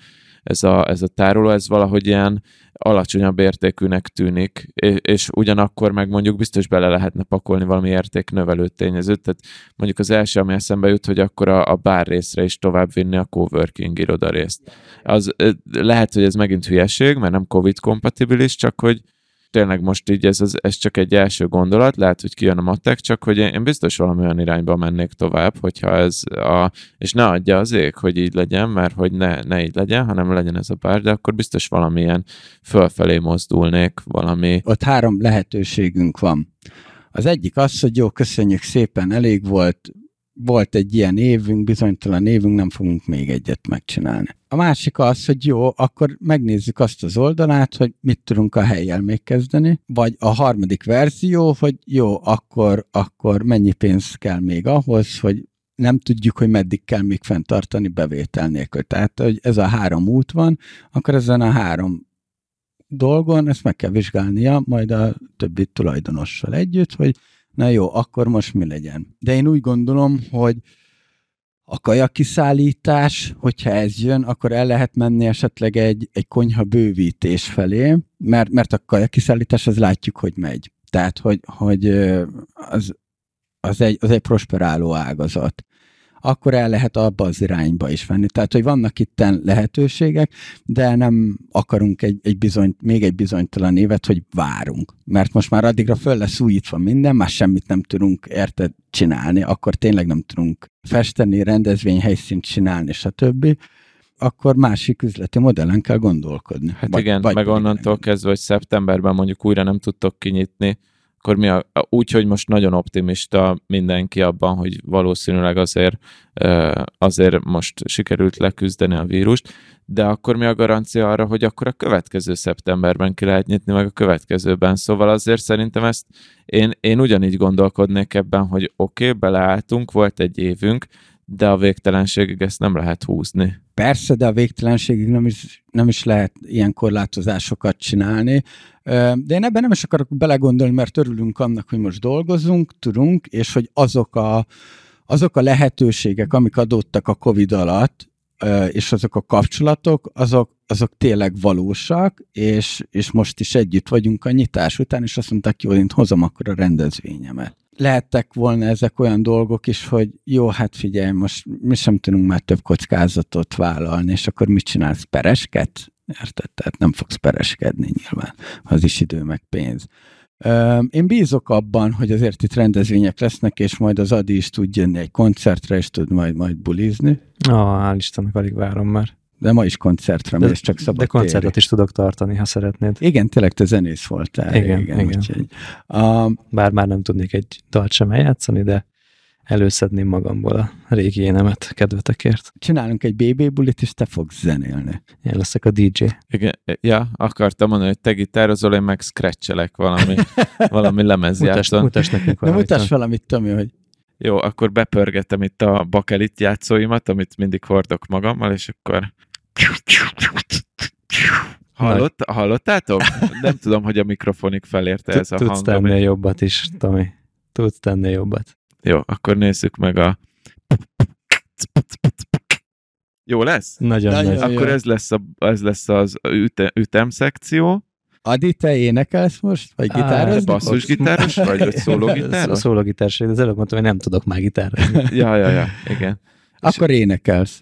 C: ez a, ez a tároló, ez valahogy ilyen alacsonyabb értékűnek tűnik, és, és ugyanakkor meg mondjuk biztos bele lehetne pakolni valami értéknövelő tényezőt, tehát mondjuk az első, ami eszembe jut, hogy akkor a, a bár részre is tovább vinni a coworking iroda részt. Az, lehet, hogy ez megint hülyeség, mert nem COVID kompatibilis, csak hogy tényleg most így ez, ez csak egy első gondolat, lehet, hogy kijön a matek, csak hogy én biztos valami olyan irányba mennék tovább, hogyha ez a, és ne adja az ég, hogy így legyen, mert hogy ne, ne így legyen, hanem legyen ez a pár, de akkor biztos valamilyen fölfelé mozdulnék, valami.
A: Ott három lehetőségünk van. Az egyik az, hogy jó, köszönjük szépen, elég volt, volt egy ilyen évünk, bizonytalan évünk, nem fogunk még egyet megcsinálni. A másik az, hogy jó, akkor megnézzük azt az oldalát, hogy mit tudunk a helyjel még kezdeni, vagy a harmadik verzió, hogy jó, akkor, akkor mennyi pénz kell még ahhoz, hogy nem tudjuk, hogy meddig kell még fenntartani bevétel nélkül. Tehát, hogy ez a három út van, akkor ezen a három dolgon ezt meg kell vizsgálnia majd a többi tulajdonossal együtt, hogy na jó, akkor most mi legyen. De én úgy gondolom, hogy a kajakiszállítás, hogyha ez jön, akkor el lehet menni esetleg egy, egy konyha bővítés felé, mert, mert a kajakiszállítás az látjuk, hogy megy. Tehát, hogy, hogy az, az, egy, az egy prosperáló ágazat akkor el lehet abba az irányba is venni. Tehát, hogy vannak itt lehetőségek, de nem akarunk egy, egy bizony, még egy bizonytalan évet, hogy várunk. Mert most már addigra föl lesz újítva minden, már semmit nem tudunk érted csinálni, akkor tényleg nem tudunk festeni, rendezvény helyszínt csinálni, stb akkor másik üzleti modellen kell gondolkodni.
C: Hát vagy, igen, vagy meg onnantól kezdve, hogy szeptemberben mondjuk újra nem tudtok kinyitni, akkor mi a, úgy, hogy most nagyon optimista mindenki abban, hogy valószínűleg azért, azért most sikerült leküzdeni a vírust, de akkor mi a garancia arra, hogy akkor a következő szeptemberben ki lehet nyitni, meg a következőben. Szóval azért szerintem ezt én, én ugyanígy gondolkodnék ebben, hogy oké, okay, beleálltunk, volt egy évünk, de a végtelenségig ezt nem lehet húzni.
A: Persze, de a végtelenségig nem is, nem is lehet ilyen korlátozásokat csinálni. De én ebben nem is akarok belegondolni, mert örülünk annak, hogy most dolgozunk, tudunk, és hogy azok a, azok a lehetőségek, amik adottak a COVID alatt, és azok a kapcsolatok, azok, azok tényleg valósak, és, és most is együtt vagyunk a nyitás után, és azt mondták, jó, én hozom akkor a rendezvényemet lehettek volna ezek olyan dolgok is, hogy jó, hát figyelj, most mi sem tudunk már több kockázatot vállalni, és akkor mit csinálsz? Peresket? Érted? Tehát nem fogsz pereskedni nyilván, az is idő meg pénz. Én bízok abban, hogy azért itt rendezvények lesznek, és majd az Adi is tud jönni egy koncertre, és tud majd, majd bulizni.
B: Ah, hál' Istennek, alig várom már.
A: De ma is koncertre mész, csak szabad
B: De koncertet téri. is tudok tartani, ha szeretnéd.
A: Igen, tényleg te zenész voltál.
B: Igen, igen. igen. Úgyhogy, a... Bár már nem tudnék egy dalt sem eljátszani, de előszedném magamból a régi énemet kedvetekért.
A: Csinálunk egy BB bulit, és te fogsz zenélni.
B: Én leszek a DJ.
C: Igen, ja, akartam mondani, hogy te gitározol, én meg scratchelek valami, valami lemezjáton.
B: Mutasd, mutasd nekünk
A: valamit. mutasd valamit, Tomi, hogy
C: jó, akkor bepörgetem itt a bakelit játszóimat, amit mindig hordok magammal, és akkor... Hallott, hallottátok? Nem tudom, hogy a mikrofonik felérte ez a hang.
B: Tudsz tenni jobbat is, Tomi. Tudsz tenni jobbat.
C: Jó, akkor nézzük meg a Jó lesz?
B: Nagyon, Nagyon
C: nagy. Akkor ez lesz, a, ez lesz az üte, ütem szekció.
A: Adi, te énekelsz most? Vagy gitározni?
C: Basszusgitáros vagy? Vagy szólógitáros?
B: Szólógitáros, az előbb mondtam, hogy nem tudok már gitározni.
C: ja, ja, ja, igen.
A: Akkor énekelsz.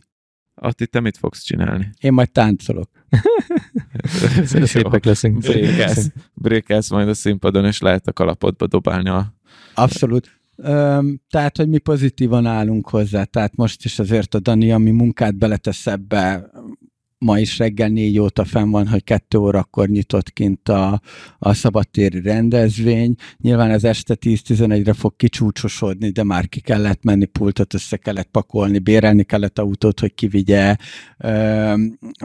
C: Atti, te mit fogsz csinálni?
A: Én majd táncolok.
B: Szépek leszünk.
C: Brékelsz, brékelsz majd a színpadon, és lehet a kalapodba dobálni a...
A: Abszolút. Öm, tehát, hogy mi pozitívan állunk hozzá, tehát most is azért a Dani, ami munkát beletesz ebbe, ma is reggel négy óta fenn van, hogy kettő órakor nyitott kint a, a szabadtéri rendezvény. Nyilván az este 10-11-re fog kicsúcsosodni, de már ki kellett menni, pultot össze kellett pakolni, bérelni kellett autót, hogy kivigye,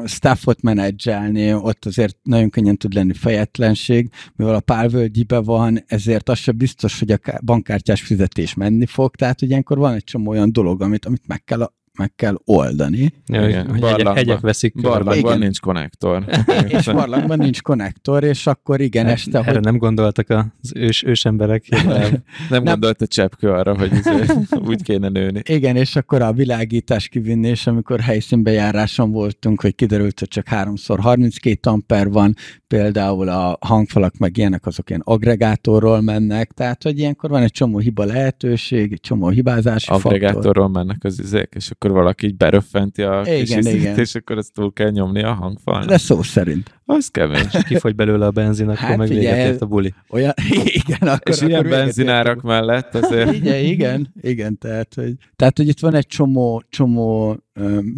A: staffot menedzselni, ott azért nagyon könnyen tud lenni fejetlenség, mivel a pálvölgyibe van, ezért az sem biztos, hogy a bankkártyás fizetés menni fog, tehát hogy ilyenkor van egy csomó olyan dolog, amit, amit meg kell meg kell oldani.
B: Ja, igen, hogy barlangban, hegyek veszik.
C: Barlangban igen. nincs konnektor.
A: és barlangban nincs konnektor, és akkor igen, hát, este...
B: Erre hogy... nem gondoltak az ős, ősemberek.
C: Nem, nem, nem gondolt a cseppkő arra, hogy úgy kéne nőni.
A: Igen, és akkor a világítás kivinni, és amikor helyszínbejáráson voltunk, hogy kiderült, hogy csak 3x32 amper van, például a hangfalak meg ilyenek, azok ilyen agregátorról mennek, tehát hogy ilyenkor van egy csomó hiba lehetőség, egy csomó hibázási
C: Agregátorról faktor. mennek az izék, és akkor valaki így beröffenti a igen, kis izét, igen. és akkor ezt túl kell nyomni a hangfalnak.
A: De szó szerint.
C: Az kemény.
B: És kifogy belőle a benzin, akkor hát meg véget a buli.
A: Olyan, igen, akkor,
C: és akkor ilyen benzinárak mellett azért.
A: Igen, igen, igen, tehát hogy, tehát, hogy itt van egy csomó, csomó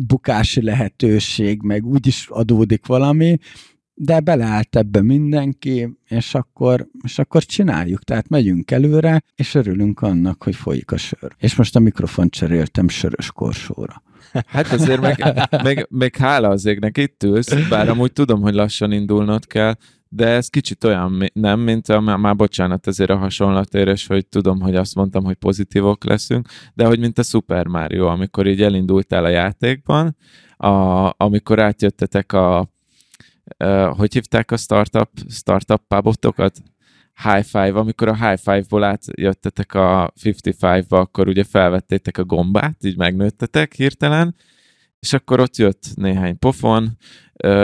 A: bukási lehetőség, meg úgy is adódik valami, de beleállt ebbe mindenki, és akkor, és akkor csináljuk. Tehát megyünk előre, és örülünk annak, hogy folyik a sör. És most a mikrofon cseréltem sörös korsóra.
C: Hát azért meg, meg, meg hála az égnek itt ülsz, bár amúgy tudom, hogy lassan indulnod kell, de ez kicsit olyan, nem, mint a, már bocsánat ezért a hasonlatért, hogy tudom, hogy azt mondtam, hogy pozitívok leszünk, de hogy mint a Super Mario, amikor így elindultál a játékban, a, amikor átjöttetek a hogy hívták a startup, startup pubotokat? High Five, amikor a High Five-ból átjöttetek a 55-ba, akkor ugye felvettétek a gombát, így megnőttetek hirtelen, és akkor ott jött néhány pofon,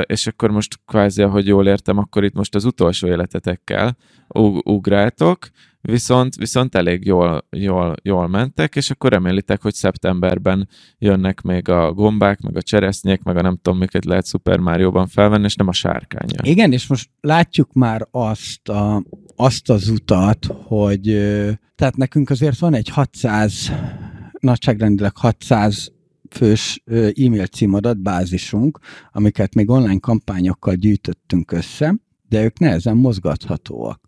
C: és akkor most kvázi, ahogy jól értem, akkor itt most az utolsó életetekkel ugráltok, viszont, viszont elég jól, jól, jól mentek, és akkor remélitek, hogy szeptemberben jönnek még a gombák, meg a cseresznyék, meg a nem tudom, miket lehet Super Mario-ban felvenni, és nem a sárkánya.
A: Igen, és most látjuk már azt, a, azt az utat, hogy tehát nekünk azért van egy 600 nagyságrendileg 600 fős e-mail címadat bázisunk, amiket még online kampányokkal gyűjtöttünk össze, de ők nehezen mozgathatóak.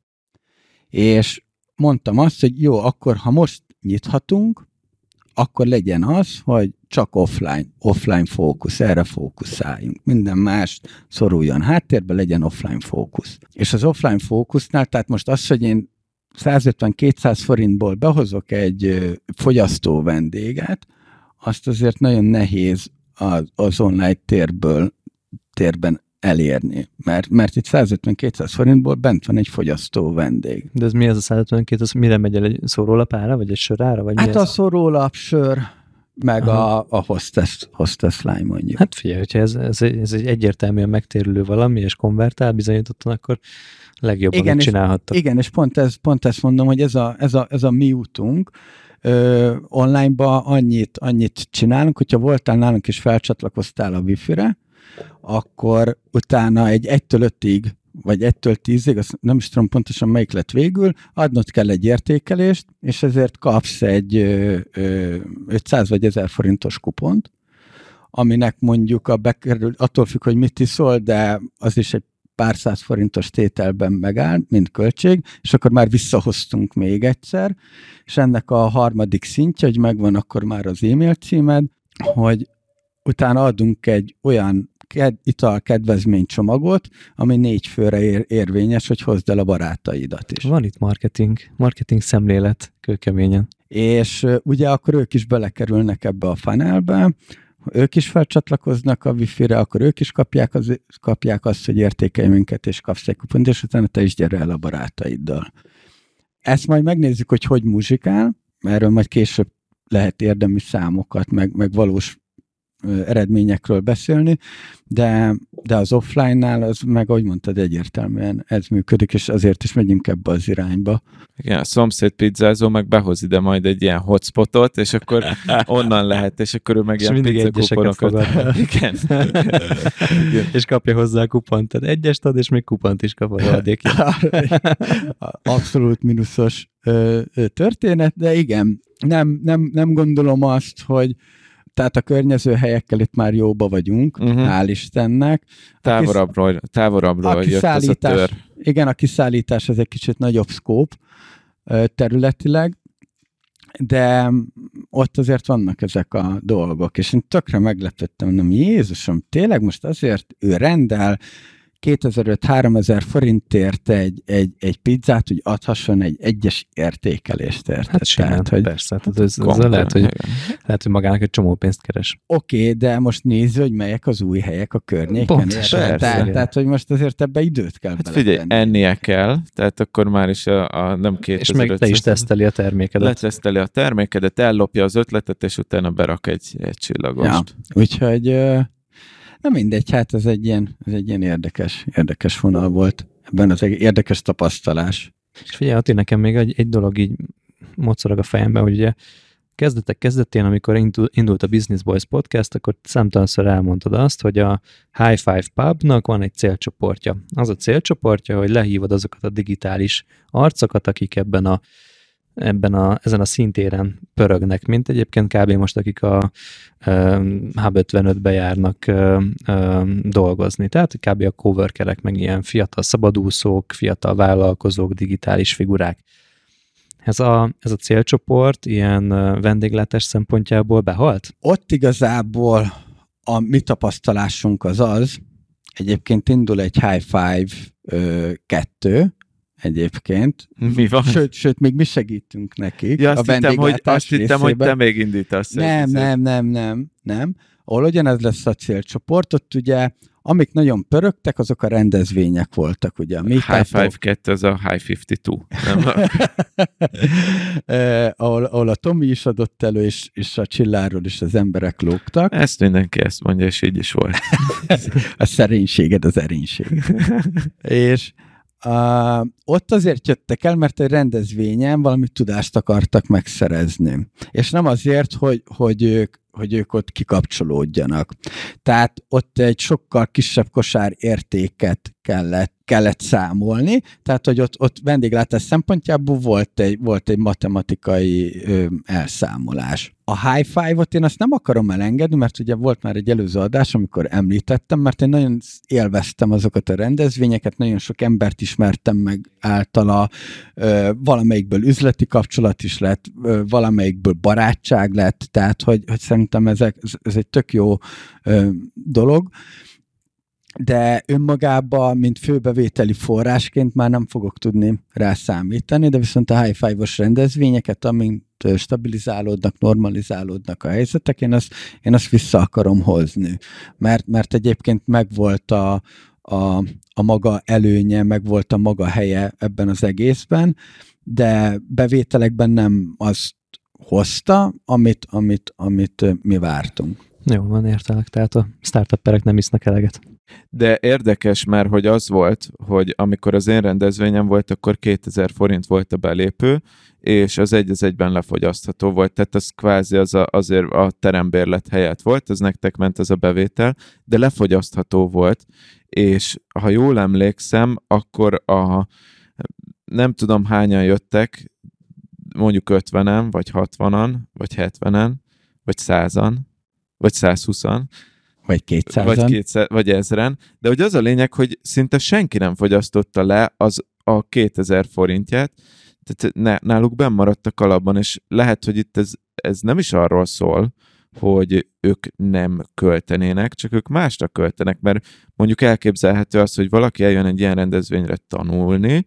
A: És mondtam azt, hogy jó, akkor ha most nyithatunk, akkor legyen az, hogy csak offline, offline fókusz, erre fókuszáljunk. Minden más szoruljon háttérbe, legyen offline fókusz. És az offline fókusznál, tehát most az, hogy én 150-200 forintból behozok egy fogyasztó vendéget, azt azért nagyon nehéz az, az online térből, térben elérni, mert, mert itt 150-200 forintból bent van egy fogyasztó vendég.
B: De ez mi ez a 152, az mire megy el egy szórólapára, vagy egy sörára? Vagy
A: hát a szórólap, sör, meg a, a hostess, hostess line mondjuk.
B: Hát figyelj, hogyha ez, ez, ez egy egyértelműen megtérülő valami, és konvertál bizonyítottan, akkor legjobban igen, csinálhattak.
A: igen, és pont, ez, pont ezt mondom, hogy ez a, ez a, ez a mi útunk, Ö, online-ba annyit, annyit csinálunk, hogyha voltál nálunk és felcsatlakoztál a wifi-re, akkor utána egy 1-től 5-ig, vagy 1-től 10-ig, azt nem is tudom pontosan melyik lett végül, adnod kell egy értékelést, és ezért kapsz egy ö, ö, 500 vagy 1000 forintos kupont, aminek mondjuk a bekerül, attól függ, hogy mit iszol, de az is egy pár száz forintos tételben megáll, mint költség, és akkor már visszahoztunk még egyszer, és ennek a harmadik szintje, hogy megvan akkor már az e-mail címed, hogy utána adunk egy olyan ked, ital kedvezménycsomagot, ami négy főre ér, érvényes, hogy hozd el a barátaidat is.
B: Van itt marketing, marketing szemlélet kőkeményen.
A: És ugye akkor ők is belekerülnek ebbe a funnelbe, ha ők is felcsatlakoznak a wifi-re, akkor ők is kapják, az, kapják azt, hogy értékelj minket, és kapsz egy kupont, és utána te is gyere el a barátaiddal. Ezt majd megnézzük, hogy hogy muzsikál, erről majd később lehet érdemi számokat, meg, meg valós eredményekről beszélni, de, de az offline-nál az meg, ahogy mondtad, egyértelműen ez működik, és azért is megyünk ebbe az irányba.
C: Igen, a szomszéd pizzázó meg behoz ide majd egy ilyen hotspotot, és akkor onnan lehet, és akkor ő meg
B: és ilyen pizzakuponokat.
C: Igen.
B: Igen. és kapja hozzá a kupont. Tehát egyest ad, és még kupont is kap a
A: Abszolút mínuszos történet, de igen, nem, nem, nem gondolom azt, hogy tehát a környező helyekkel itt már jóba vagyunk, uh-huh. hál' Istennek.
C: Távolabbról, távolabbról a jött ez a tör.
A: Igen, a kiszállítás az egy kicsit nagyobb szkóp területileg, de ott azért vannak ezek a dolgok, és én tökre meglepettem, nem Jézusom, tényleg most azért ő rendel 2005-3000 forintért egy, egy, egy pizzát, hogy adhasson egy egyes értékelést, érted?
B: Hát simán, Tehát, hogy persze, tehát ez, ez lehet, hogy, lehet, hogy magának egy csomó pénzt keres.
A: Oké, okay, de most nézd, hogy melyek az új helyek a környéken.
B: Pont, persze,
A: tehát, tehát, hogy most azért ebbe időt kell
C: Hát figyelj, ennie kell, tehát akkor már is a, a nem két.
B: És meg te is teszteli a termékedet.
C: Leteszteli a termékedet, ellopja az ötletet, és utána berak egy, egy csillagost. Ja,
A: úgyhogy Na mindegy, hát ez egy ilyen, ez egy ilyen érdekes, érdekes vonal volt. Ebben az egy érdekes tapasztalás.
B: És figyelj, Ati, nekem még egy, egy dolog így mocorog a fejemben, hogy ugye kezdetek kezdetén, amikor indult a Business Boys podcast, akkor számtalanszor elmondtad azt, hogy a High Five Pubnak van egy célcsoportja. Az a célcsoportja, hogy lehívod azokat a digitális arcokat, akik ebben a ebben a, ezen a szintéren pörögnek, mint egyébként kb. most, akik a H55-be járnak dolgozni. Tehát kb. a coworkerek, meg ilyen fiatal szabadúszók, fiatal vállalkozók, digitális figurák. Ez a, ez a célcsoport ilyen vendéglátás szempontjából behalt?
A: Ott igazából a mi tapasztalásunk az az, egyébként indul egy High Five kettő, egyébként.
C: Mi van?
A: Sőt, sőt még mi segítünk nekik.
C: Ja, azt a hittem, hogy, azt hittem, hogy te még indítasz.
A: Nem, nem, nem, nem, nem. Ahol ugyanez lesz a célcsoport, ott ugye amik nagyon pörögtek, azok a rendezvények voltak, ugye. A
C: High Five 2, az a High 52. Nem?
A: eh, ahol, ahol a Tomi is adott elő, és, és a Csilláról is az emberek lógtak.
C: Ezt mindenki ezt mondja, és így is volt.
A: a szerénységed az erénység. és Uh, ott azért jöttek el, mert egy rendezvényen valami tudást akartak megszerezni. És nem azért, hogy, hogy ők hogy ők ott kikapcsolódjanak. Tehát ott egy sokkal kisebb kosár értéket kellett, kellett számolni, tehát hogy ott, ott vendéglátás szempontjából volt egy, volt egy matematikai ö, elszámolás. A high five-ot én azt nem akarom elengedni, mert ugye volt már egy előző adás, amikor említettem, mert én nagyon élveztem azokat a rendezvényeket, nagyon sok embert ismertem meg általa, ö, valamelyikből üzleti kapcsolat is lett, ö, valamelyikből barátság lett, tehát hogy, hogy szerintem ezek, ez, ez egy tök jó ö, dolog de önmagában, mint főbevételi forrásként már nem fogok tudni rá számítani, de viszont a high five-os rendezvényeket, amint stabilizálódnak, normalizálódnak a helyzetek, én azt, én azt vissza akarom hozni. Mert, mert egyébként megvolt a, a, a maga előnye, megvolt a maga helye ebben az egészben, de bevételekben nem azt hozta, amit, amit, amit mi vártunk.
B: Jó, van értelek, tehát a startupperek nem isznak eleget.
C: De érdekes, mert hogy az volt, hogy amikor az én rendezvényem volt, akkor 2000 forint volt a belépő, és az egy az egyben lefogyasztható volt, tehát az kvázi az a, azért a terembérlet helyett volt, az nektek ment az a bevétel, de lefogyasztható volt, és ha jól emlékszem, akkor a nem tudom hányan jöttek, mondjuk 50-en, vagy 60-an, vagy 70-en, vagy 100-an, vagy 120-an,
A: vagy 200
C: Vagy, 200, vagy ezeren. De hogy az a lényeg, hogy szinte senki nem fogyasztotta le az a 2000 forintját, tehát ne, náluk benn maradtak alapban, és lehet, hogy itt ez, ez nem is arról szól, hogy ők nem költenének, csak ők másra költenek, mert mondjuk elképzelhető az, hogy valaki eljön egy ilyen rendezvényre tanulni,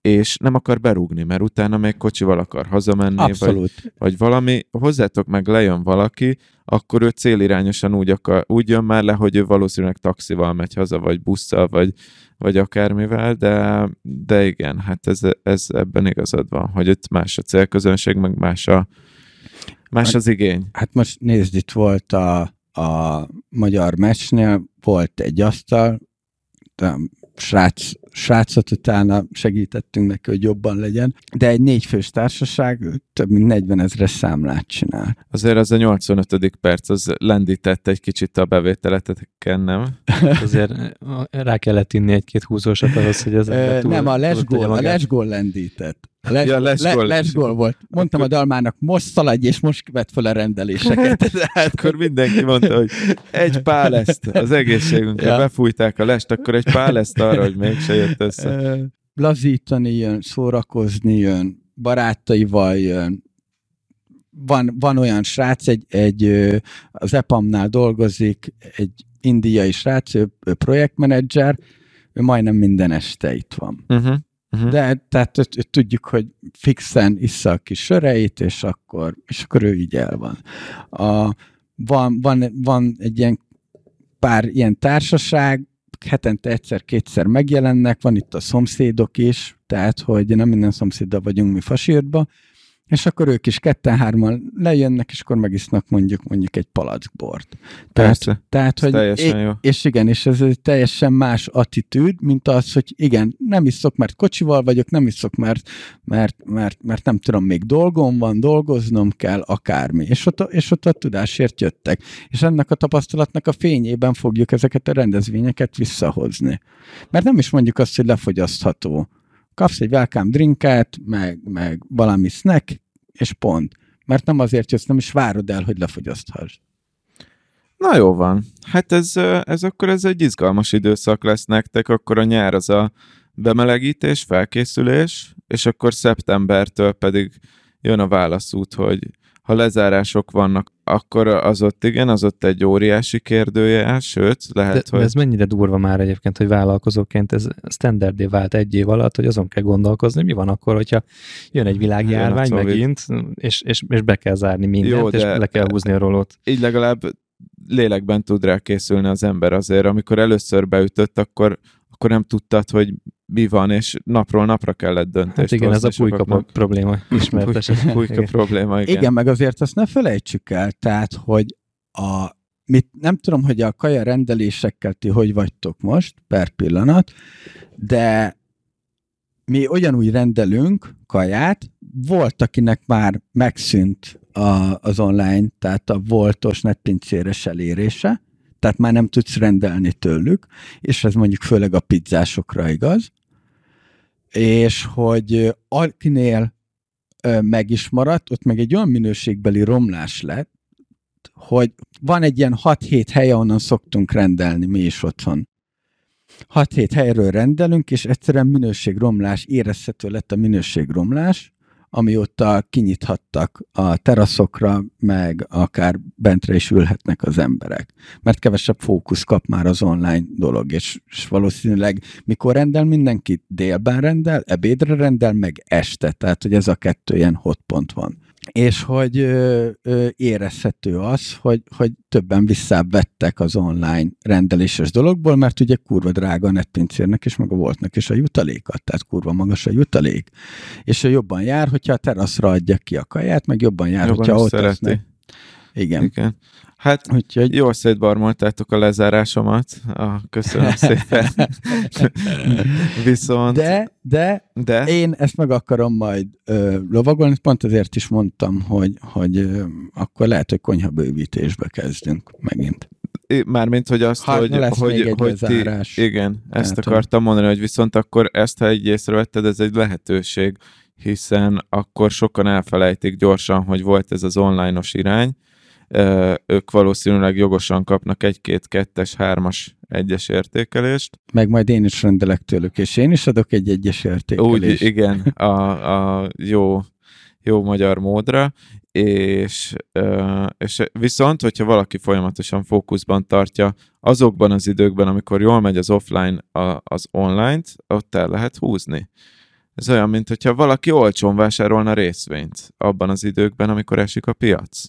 C: és nem akar berúgni, mert utána még kocsival akar hazamenni,
A: Abszolút.
C: Vagy, vagy valami, hozzátok meg lejön valaki, akkor ő célirányosan úgy, akar, úgy jön már le, hogy ő valószínűleg taxival megy haza, vagy busszal, vagy, vagy akármivel, de, de igen, hát ez, ez ebben igazad van, hogy itt más a célközönség, meg más, a, más az igény.
A: Hát most nézd, itt volt a, a magyar meccsnél volt egy asztal, srác, srácot utána segítettünk neki, hogy jobban legyen, de egy négyfős társaság több mint 40 ezres számlát csinál.
C: Azért az a 85. perc, az lendített egy kicsit a bevételeteken, nem?
B: Azért rá kellett inni egy-két húzósat ahhoz, hogy ez
A: Nem, a lesgól, a lesgól lendített. Les, ja, les, le, les gól volt. Mondtam akkor... a dalmának, most szaladj, és most vett fel a rendeléseket.
C: hát... akkor mindenki mondta, hogy egy páleszt az egészségünkre, ja. befújták a lest, akkor egy páleszt arra, hogy mégse jött össze.
A: Lazítani jön, szórakozni jön, barátaival jön, van, van olyan srác, egy, egy, az EPAM-nál dolgozik, egy indiai srác, ő, ő projektmenedzser, ő majdnem minden este itt van. Uh-huh. Uh-huh. De tehát tudjuk, hogy fixen issza a kis söreit, és akkor, és akkor ő így el van. A, van, van, van egy ilyen pár ilyen társaság, hetente egyszer-kétszer megjelennek, van itt a szomszédok is, tehát, hogy nem minden szomszéddal vagyunk mi fasírtba, és akkor ők is ketten-hárman lejönnek, és akkor megisznak mondjuk mondjuk egy palackbort.
C: Tehát, Persze,
A: tehát hogy
C: teljesen
A: é,
C: jó.
A: És igen, és ez egy teljesen más attitűd, mint az, hogy igen, nem iszok, mert kocsival vagyok, nem iszok, mert, mert, mert, mert nem tudom, még dolgom van, dolgoznom kell, akármi. És ott, és ott a tudásért jöttek. És ennek a tapasztalatnak a fényében fogjuk ezeket a rendezvényeket visszahozni. Mert nem is mondjuk azt, hogy lefogyasztható kapsz egy welcome drinket, meg, meg valami snack, és pont. Mert nem azért jössz, nem is várod el, hogy lefogyaszthass.
C: Na jó van. Hát ez, ez akkor ez egy izgalmas időszak lesz nektek, akkor a nyár az a bemelegítés, felkészülés, és akkor szeptembertől pedig jön a válaszút, hogy ha lezárások vannak, akkor az ott igen, az ott egy óriási kérdője, sőt, lehet,
B: de,
C: hogy...
B: De ez mennyire durva már egyébként, hogy vállalkozóként ez standardé vált egy év alatt, hogy azon kell gondolkozni, mi van akkor, hogyha jön egy világjárvány jön megint, és, és, és be kell zárni mindent, Jó, és le kell húzni a rolót.
C: Így legalább lélekben tud rá készülni az ember azért. Amikor először beütött, akkor, akkor nem tudtad, hogy mi van, és napról napra kellett döntést hát
B: igen, ez a pulyka probléma. Ismertes.
C: pulyka, pulyka probléma, igen.
A: Igen, meg azért azt ne felejtsük el, tehát, hogy a, mit, nem tudom, hogy a kaja rendelésekkel ti hogy vagytok most, per pillanat, de mi ugyanúgy rendelünk kaját, volt, akinek már megszűnt a, az online, tehát a voltos netpincéres elérése, tehát már nem tudsz rendelni tőlük, és ez mondjuk főleg a pizzásokra igaz, és hogy akinél meg is maradt, ott meg egy olyan minőségbeli romlás lett, hogy van egy ilyen 6-7 hely, ahonnan szoktunk rendelni mi is otthon. 6-7 helyről rendelünk, és egyszerűen minőségromlás, érezhető lett a minőségromlás, amióta kinyithattak a teraszokra, meg akár bentre is ülhetnek az emberek. Mert kevesebb fókusz kap már az online dolog, és, és valószínűleg mikor rendel mindenki? Délben rendel, ebédre rendel, meg este. Tehát, hogy ez a kettő ilyen hotpont van és hogy ö, ö, érezhető az, hogy, hogy többen visszavettek az online rendeléses dologból, mert ugye kurva drága a netpincérnek és meg a voltnak is a jutalékat, tehát kurva magas a jutalék. És jobban jár, hogyha a teraszra adja ki a kaját, meg jobban jár, jobban hogyha ott szereti. Igen.
C: Igen. Hát Úgyhogy... jól szétbarmoltátok a lezárásomat. Ah, köszönöm szépen. Viszont...
A: De, de, de, én ezt meg akarom majd ö, lovagolni, pont azért is mondtam, hogy, hogy ö, akkor lehet, hogy konyhabővítésbe kezdünk megint.
C: Mármint, hogy azt, ha, hogy,
A: lesz
C: hogy,
A: még hogy ti,
C: igen, ezt hát, akartam mondani, hogy viszont akkor ezt, ha egy észrevetted, ez egy lehetőség, hiszen akkor sokan elfelejtik gyorsan, hogy volt ez az online-os irány, ők valószínűleg jogosan kapnak egy-két, kettes, hármas egyes értékelést.
A: Meg majd én is rendelek tőlük, és én is adok egy egyes értékelést.
C: Úgy, igen, a, a jó, jó magyar módra, és, és viszont, hogyha valaki folyamatosan fókuszban tartja azokban az időkben, amikor jól megy az offline az online-t, ott el lehet húzni. Ez olyan, mint hogyha valaki olcsón vásárolna részvényt abban az időkben, amikor esik a piac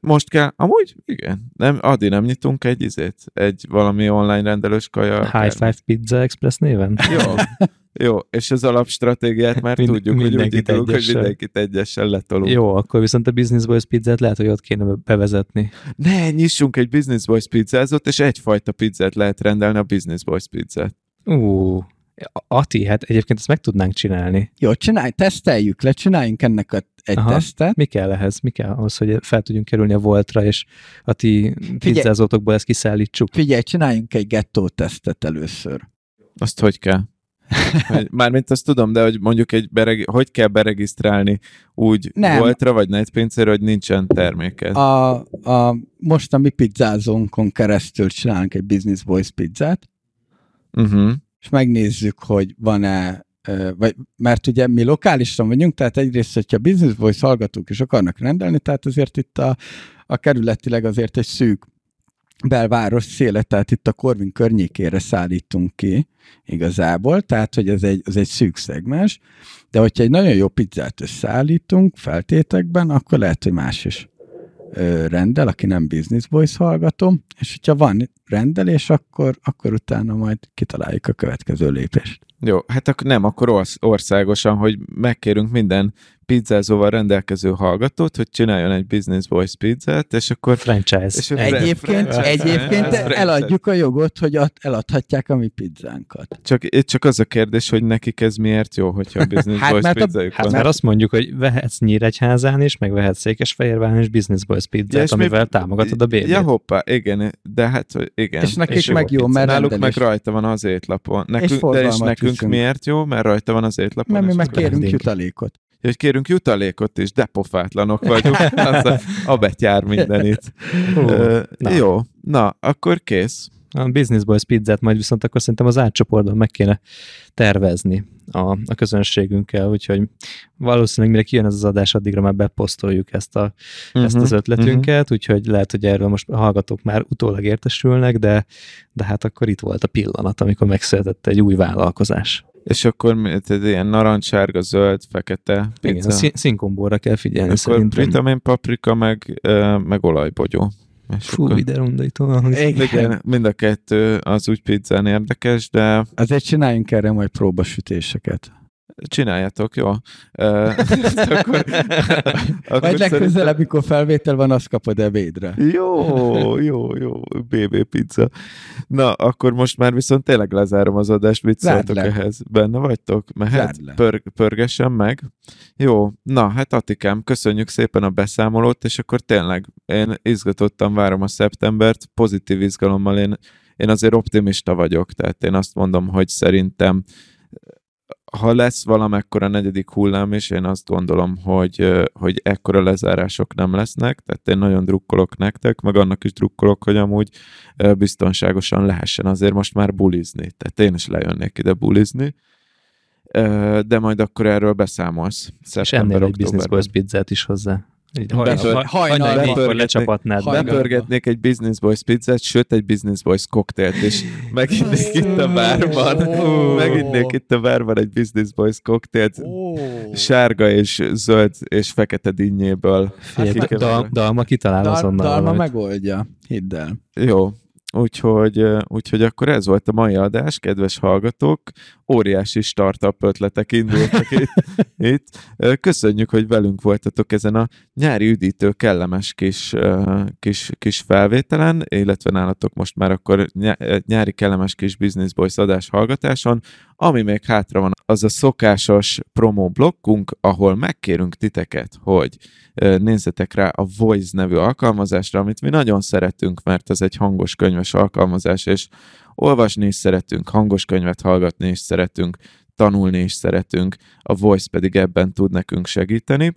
C: Most kell, amúgy igen, nem, addig nem nyitunk egy izét, egy valami online rendelős kaja.
B: High Five Pizza Express néven?
C: Jó, jó, és az alapstratégiát már Mind, tudjuk, hogy úgy indulunk, hogy mindenkit egyessel letolunk.
B: Jó, akkor viszont a Business Boys pizzát lehet, hogy ott kéne bevezetni.
C: Ne, nyissunk egy Business Boys pizzázót, és egyfajta pizzát lehet rendelni a Business Boys pizzát.
B: Ú, Ati, hát egyébként ezt meg tudnánk csinálni.
A: Jó, csinálj, teszteljük le, csináljunk ennek a, egy Aha, tesztet.
B: Mi kell ehhez? Mi kell ahhoz, hogy fel tudjunk kerülni a Voltra, és a ti pizzázótokból ezt kiszállítsuk?
A: Figyelj, csináljunk egy gettó tesztet először.
C: Azt hogy kell? Mármint azt tudom, de hogy mondjuk egy bereg, hogy kell beregisztrálni úgy Nem. voltra, vagy netpincére, hogy nincsen terméked?
A: A, a, most a mi pizzázónkon keresztül csinálunk egy Business Boys pizzát, uh-huh. és megnézzük, hogy van-e vagy, mert ugye mi lokálisan vagyunk, tehát egyrészt, hogyha Business Voice hallgatók is akarnak rendelni, tehát azért itt a, a kerületileg azért egy szűk belváros széle, tehát itt a Korvin környékére szállítunk ki igazából, tehát hogy ez egy, ez egy szűk szegmens, de hogyha egy nagyon jó pizzát összeállítunk feltétekben, akkor lehet, hogy más is ö, rendel, aki nem Business Boys hallgató, és hogyha van rendelés, akkor, akkor utána majd kitaláljuk a következő lépést.
C: Jó, hát akkor nem, akkor országosan, hogy megkérünk minden pizzázóval rendelkező hallgatót, hogy csináljon egy Business Voice pizzát, és akkor...
B: Franchise.
A: És egyébként, franchise. egyébként franchise. eladjuk a jogot, hogy eladhatják a mi pizzánkat.
C: Csak, csak az a kérdés, hogy nekik ez miért jó, hogyha a Business hát, Voice pizzájuk
B: Hát mert azt mondjuk, hogy vehetsz Nyíregyházán is, meg vehetsz Székesfehérváron is Business Voice pizzát, ja, amivel mi... támogatod a bébét.
C: Ja, hoppá, igen, de hát igen.
A: És nekik és meg jó, mert
C: Náluk meg rajta van az étlapon. Nekünk, de és nekünk viszünk. miért jó? Mert rajta van az étlapon.
A: Mert mi meg kérünk jutalékot
C: hogy kérünk jutalékot is, de pofátlanok vagyunk, az a, a betyár mindenit. Uh, na. Jó, na, akkor kész.
B: A Business Boys pizzát majd viszont akkor szerintem az átcsoportban meg kéne tervezni a, a közönségünkkel, úgyhogy valószínűleg mire kijön ez az adás, addigra már beposztoljuk ezt, a, uh-huh, ezt az ötletünket, uh-huh. úgyhogy lehet, hogy erről most a hallgatók már utólag értesülnek, de, de hát akkor itt volt a pillanat, amikor megszületett egy új vállalkozás.
C: És akkor tehát ilyen narancsárga, zöld, fekete
B: pizza. Igen, a színkombóra kell figyelni
C: akkor szerintem. vitamin, paprika, meg, meg olajbogyó.
B: És Fú, akkor... ide undító.
C: Igen, mind a kettő az úgy pizzán érdekes, de...
A: Azért csináljunk erre majd próbasütéseket.
C: Csináljátok, jó.
A: akkor, Vagy legközelebb, mikor felvétel van, azt kapod ebédre.
C: Jó, jó, jó, BB pizza. Na, akkor most már viszont tényleg lezárom az adást, mit szóltok ehhez? Benne vagytok? Mehet? Pör, pörgessen meg? Jó, na, hát Atikám, köszönjük szépen a beszámolót, és akkor tényleg én izgatottan várom a szeptembert, pozitív izgalommal én, én azért optimista vagyok, tehát én azt mondom, hogy szerintem ha lesz valamekkora negyedik hullám, és én azt gondolom, hogy, hogy ekkora lezárások nem lesznek, tehát én nagyon drukkolok nektek, meg annak is drukkolok, hogy amúgy biztonságosan lehessen azért most már bulizni. Tehát én is lejönnék ide bulizni, de majd akkor erről beszámolsz.
B: És ennél egy Business Boys pizzát is hozzá.
C: Hajnal, lecsapatnád. Bepörgetnék egy Business Boys pizzát, sőt egy Business Boys koktélt, és meginnék itt a bárban, meginnék itt a bárban egy Business Boys koktélt, sárga és zöld és fekete dinnyéből.
B: Dalma kitalál azonnal.
A: Dalma megoldja, hidd el.
C: Jó, Úgyhogy, úgyhogy akkor ez volt a mai adás, kedves hallgatók. Óriási startup ötletek indultak itt, itt. Köszönjük, hogy velünk voltatok ezen a nyári üdítő, kellemes kis, kis, kis felvételen, illetve nálatok most már akkor nyári kellemes kis Business Boys adás hallgatáson. Ami még hátra van, az a szokásos promo blokkunk, ahol megkérünk titeket, hogy nézzetek rá a Voice nevű alkalmazásra, amit mi nagyon szeretünk, mert ez egy hangos könyves alkalmazás, és olvasni is szeretünk, hangos könyvet hallgatni is szeretünk, tanulni is szeretünk, a Voice pedig ebben tud nekünk segíteni.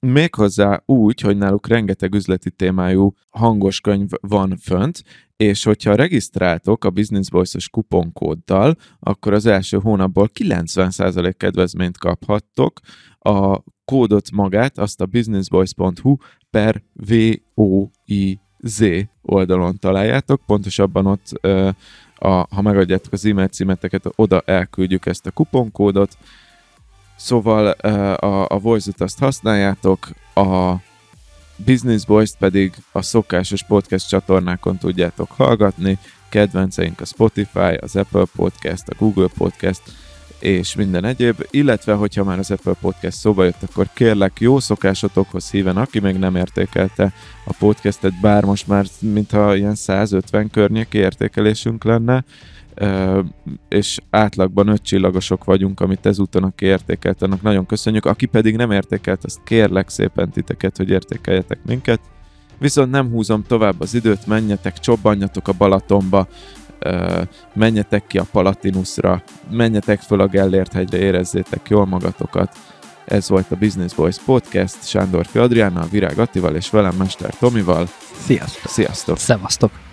C: Méghozzá úgy, hogy náluk rengeteg üzleti témájú hangos könyv van fönt, és hogyha regisztráltok a Business Voice-os kuponkóddal, akkor az első hónapból 90% kedvezményt kaphattok. A kódot magát, azt a businessvoice.hu per VOIZ oldalon találjátok, pontosabban ott, a, ha megadjátok az e-mail címeteket, oda elküldjük ezt a kuponkódot, Szóval a, a Voice-ot azt használjátok, a Business Boys-t pedig a szokásos podcast csatornákon tudjátok hallgatni, kedvenceink a Spotify, az Apple Podcast, a Google Podcast, és minden egyéb, illetve hogyha már az Apple Podcast szóba jött, akkor kérlek jó szokásotokhoz híven, aki még nem értékelte a podcastet, bár most már mintha ilyen 150 környéki értékelésünk lenne, és átlagban öt csillagosok vagyunk, amit ezúton aki értékelt, annak nagyon köszönjük. Aki pedig nem értékelt, azt kérlek szépen titeket, hogy értékeljetek minket. Viszont nem húzom tovább az időt, menjetek, csobbanjatok a Balatonba, menjetek ki a Palatinusra, menjetek föl a Gellért hegyre, érezzétek jól magatokat. Ez volt a Business Boys Podcast, Sándor Adriánnal, Virág Attival és velem Mester Tomival.
A: Sziasztok!
C: Sziasztok!
B: Szevasztok!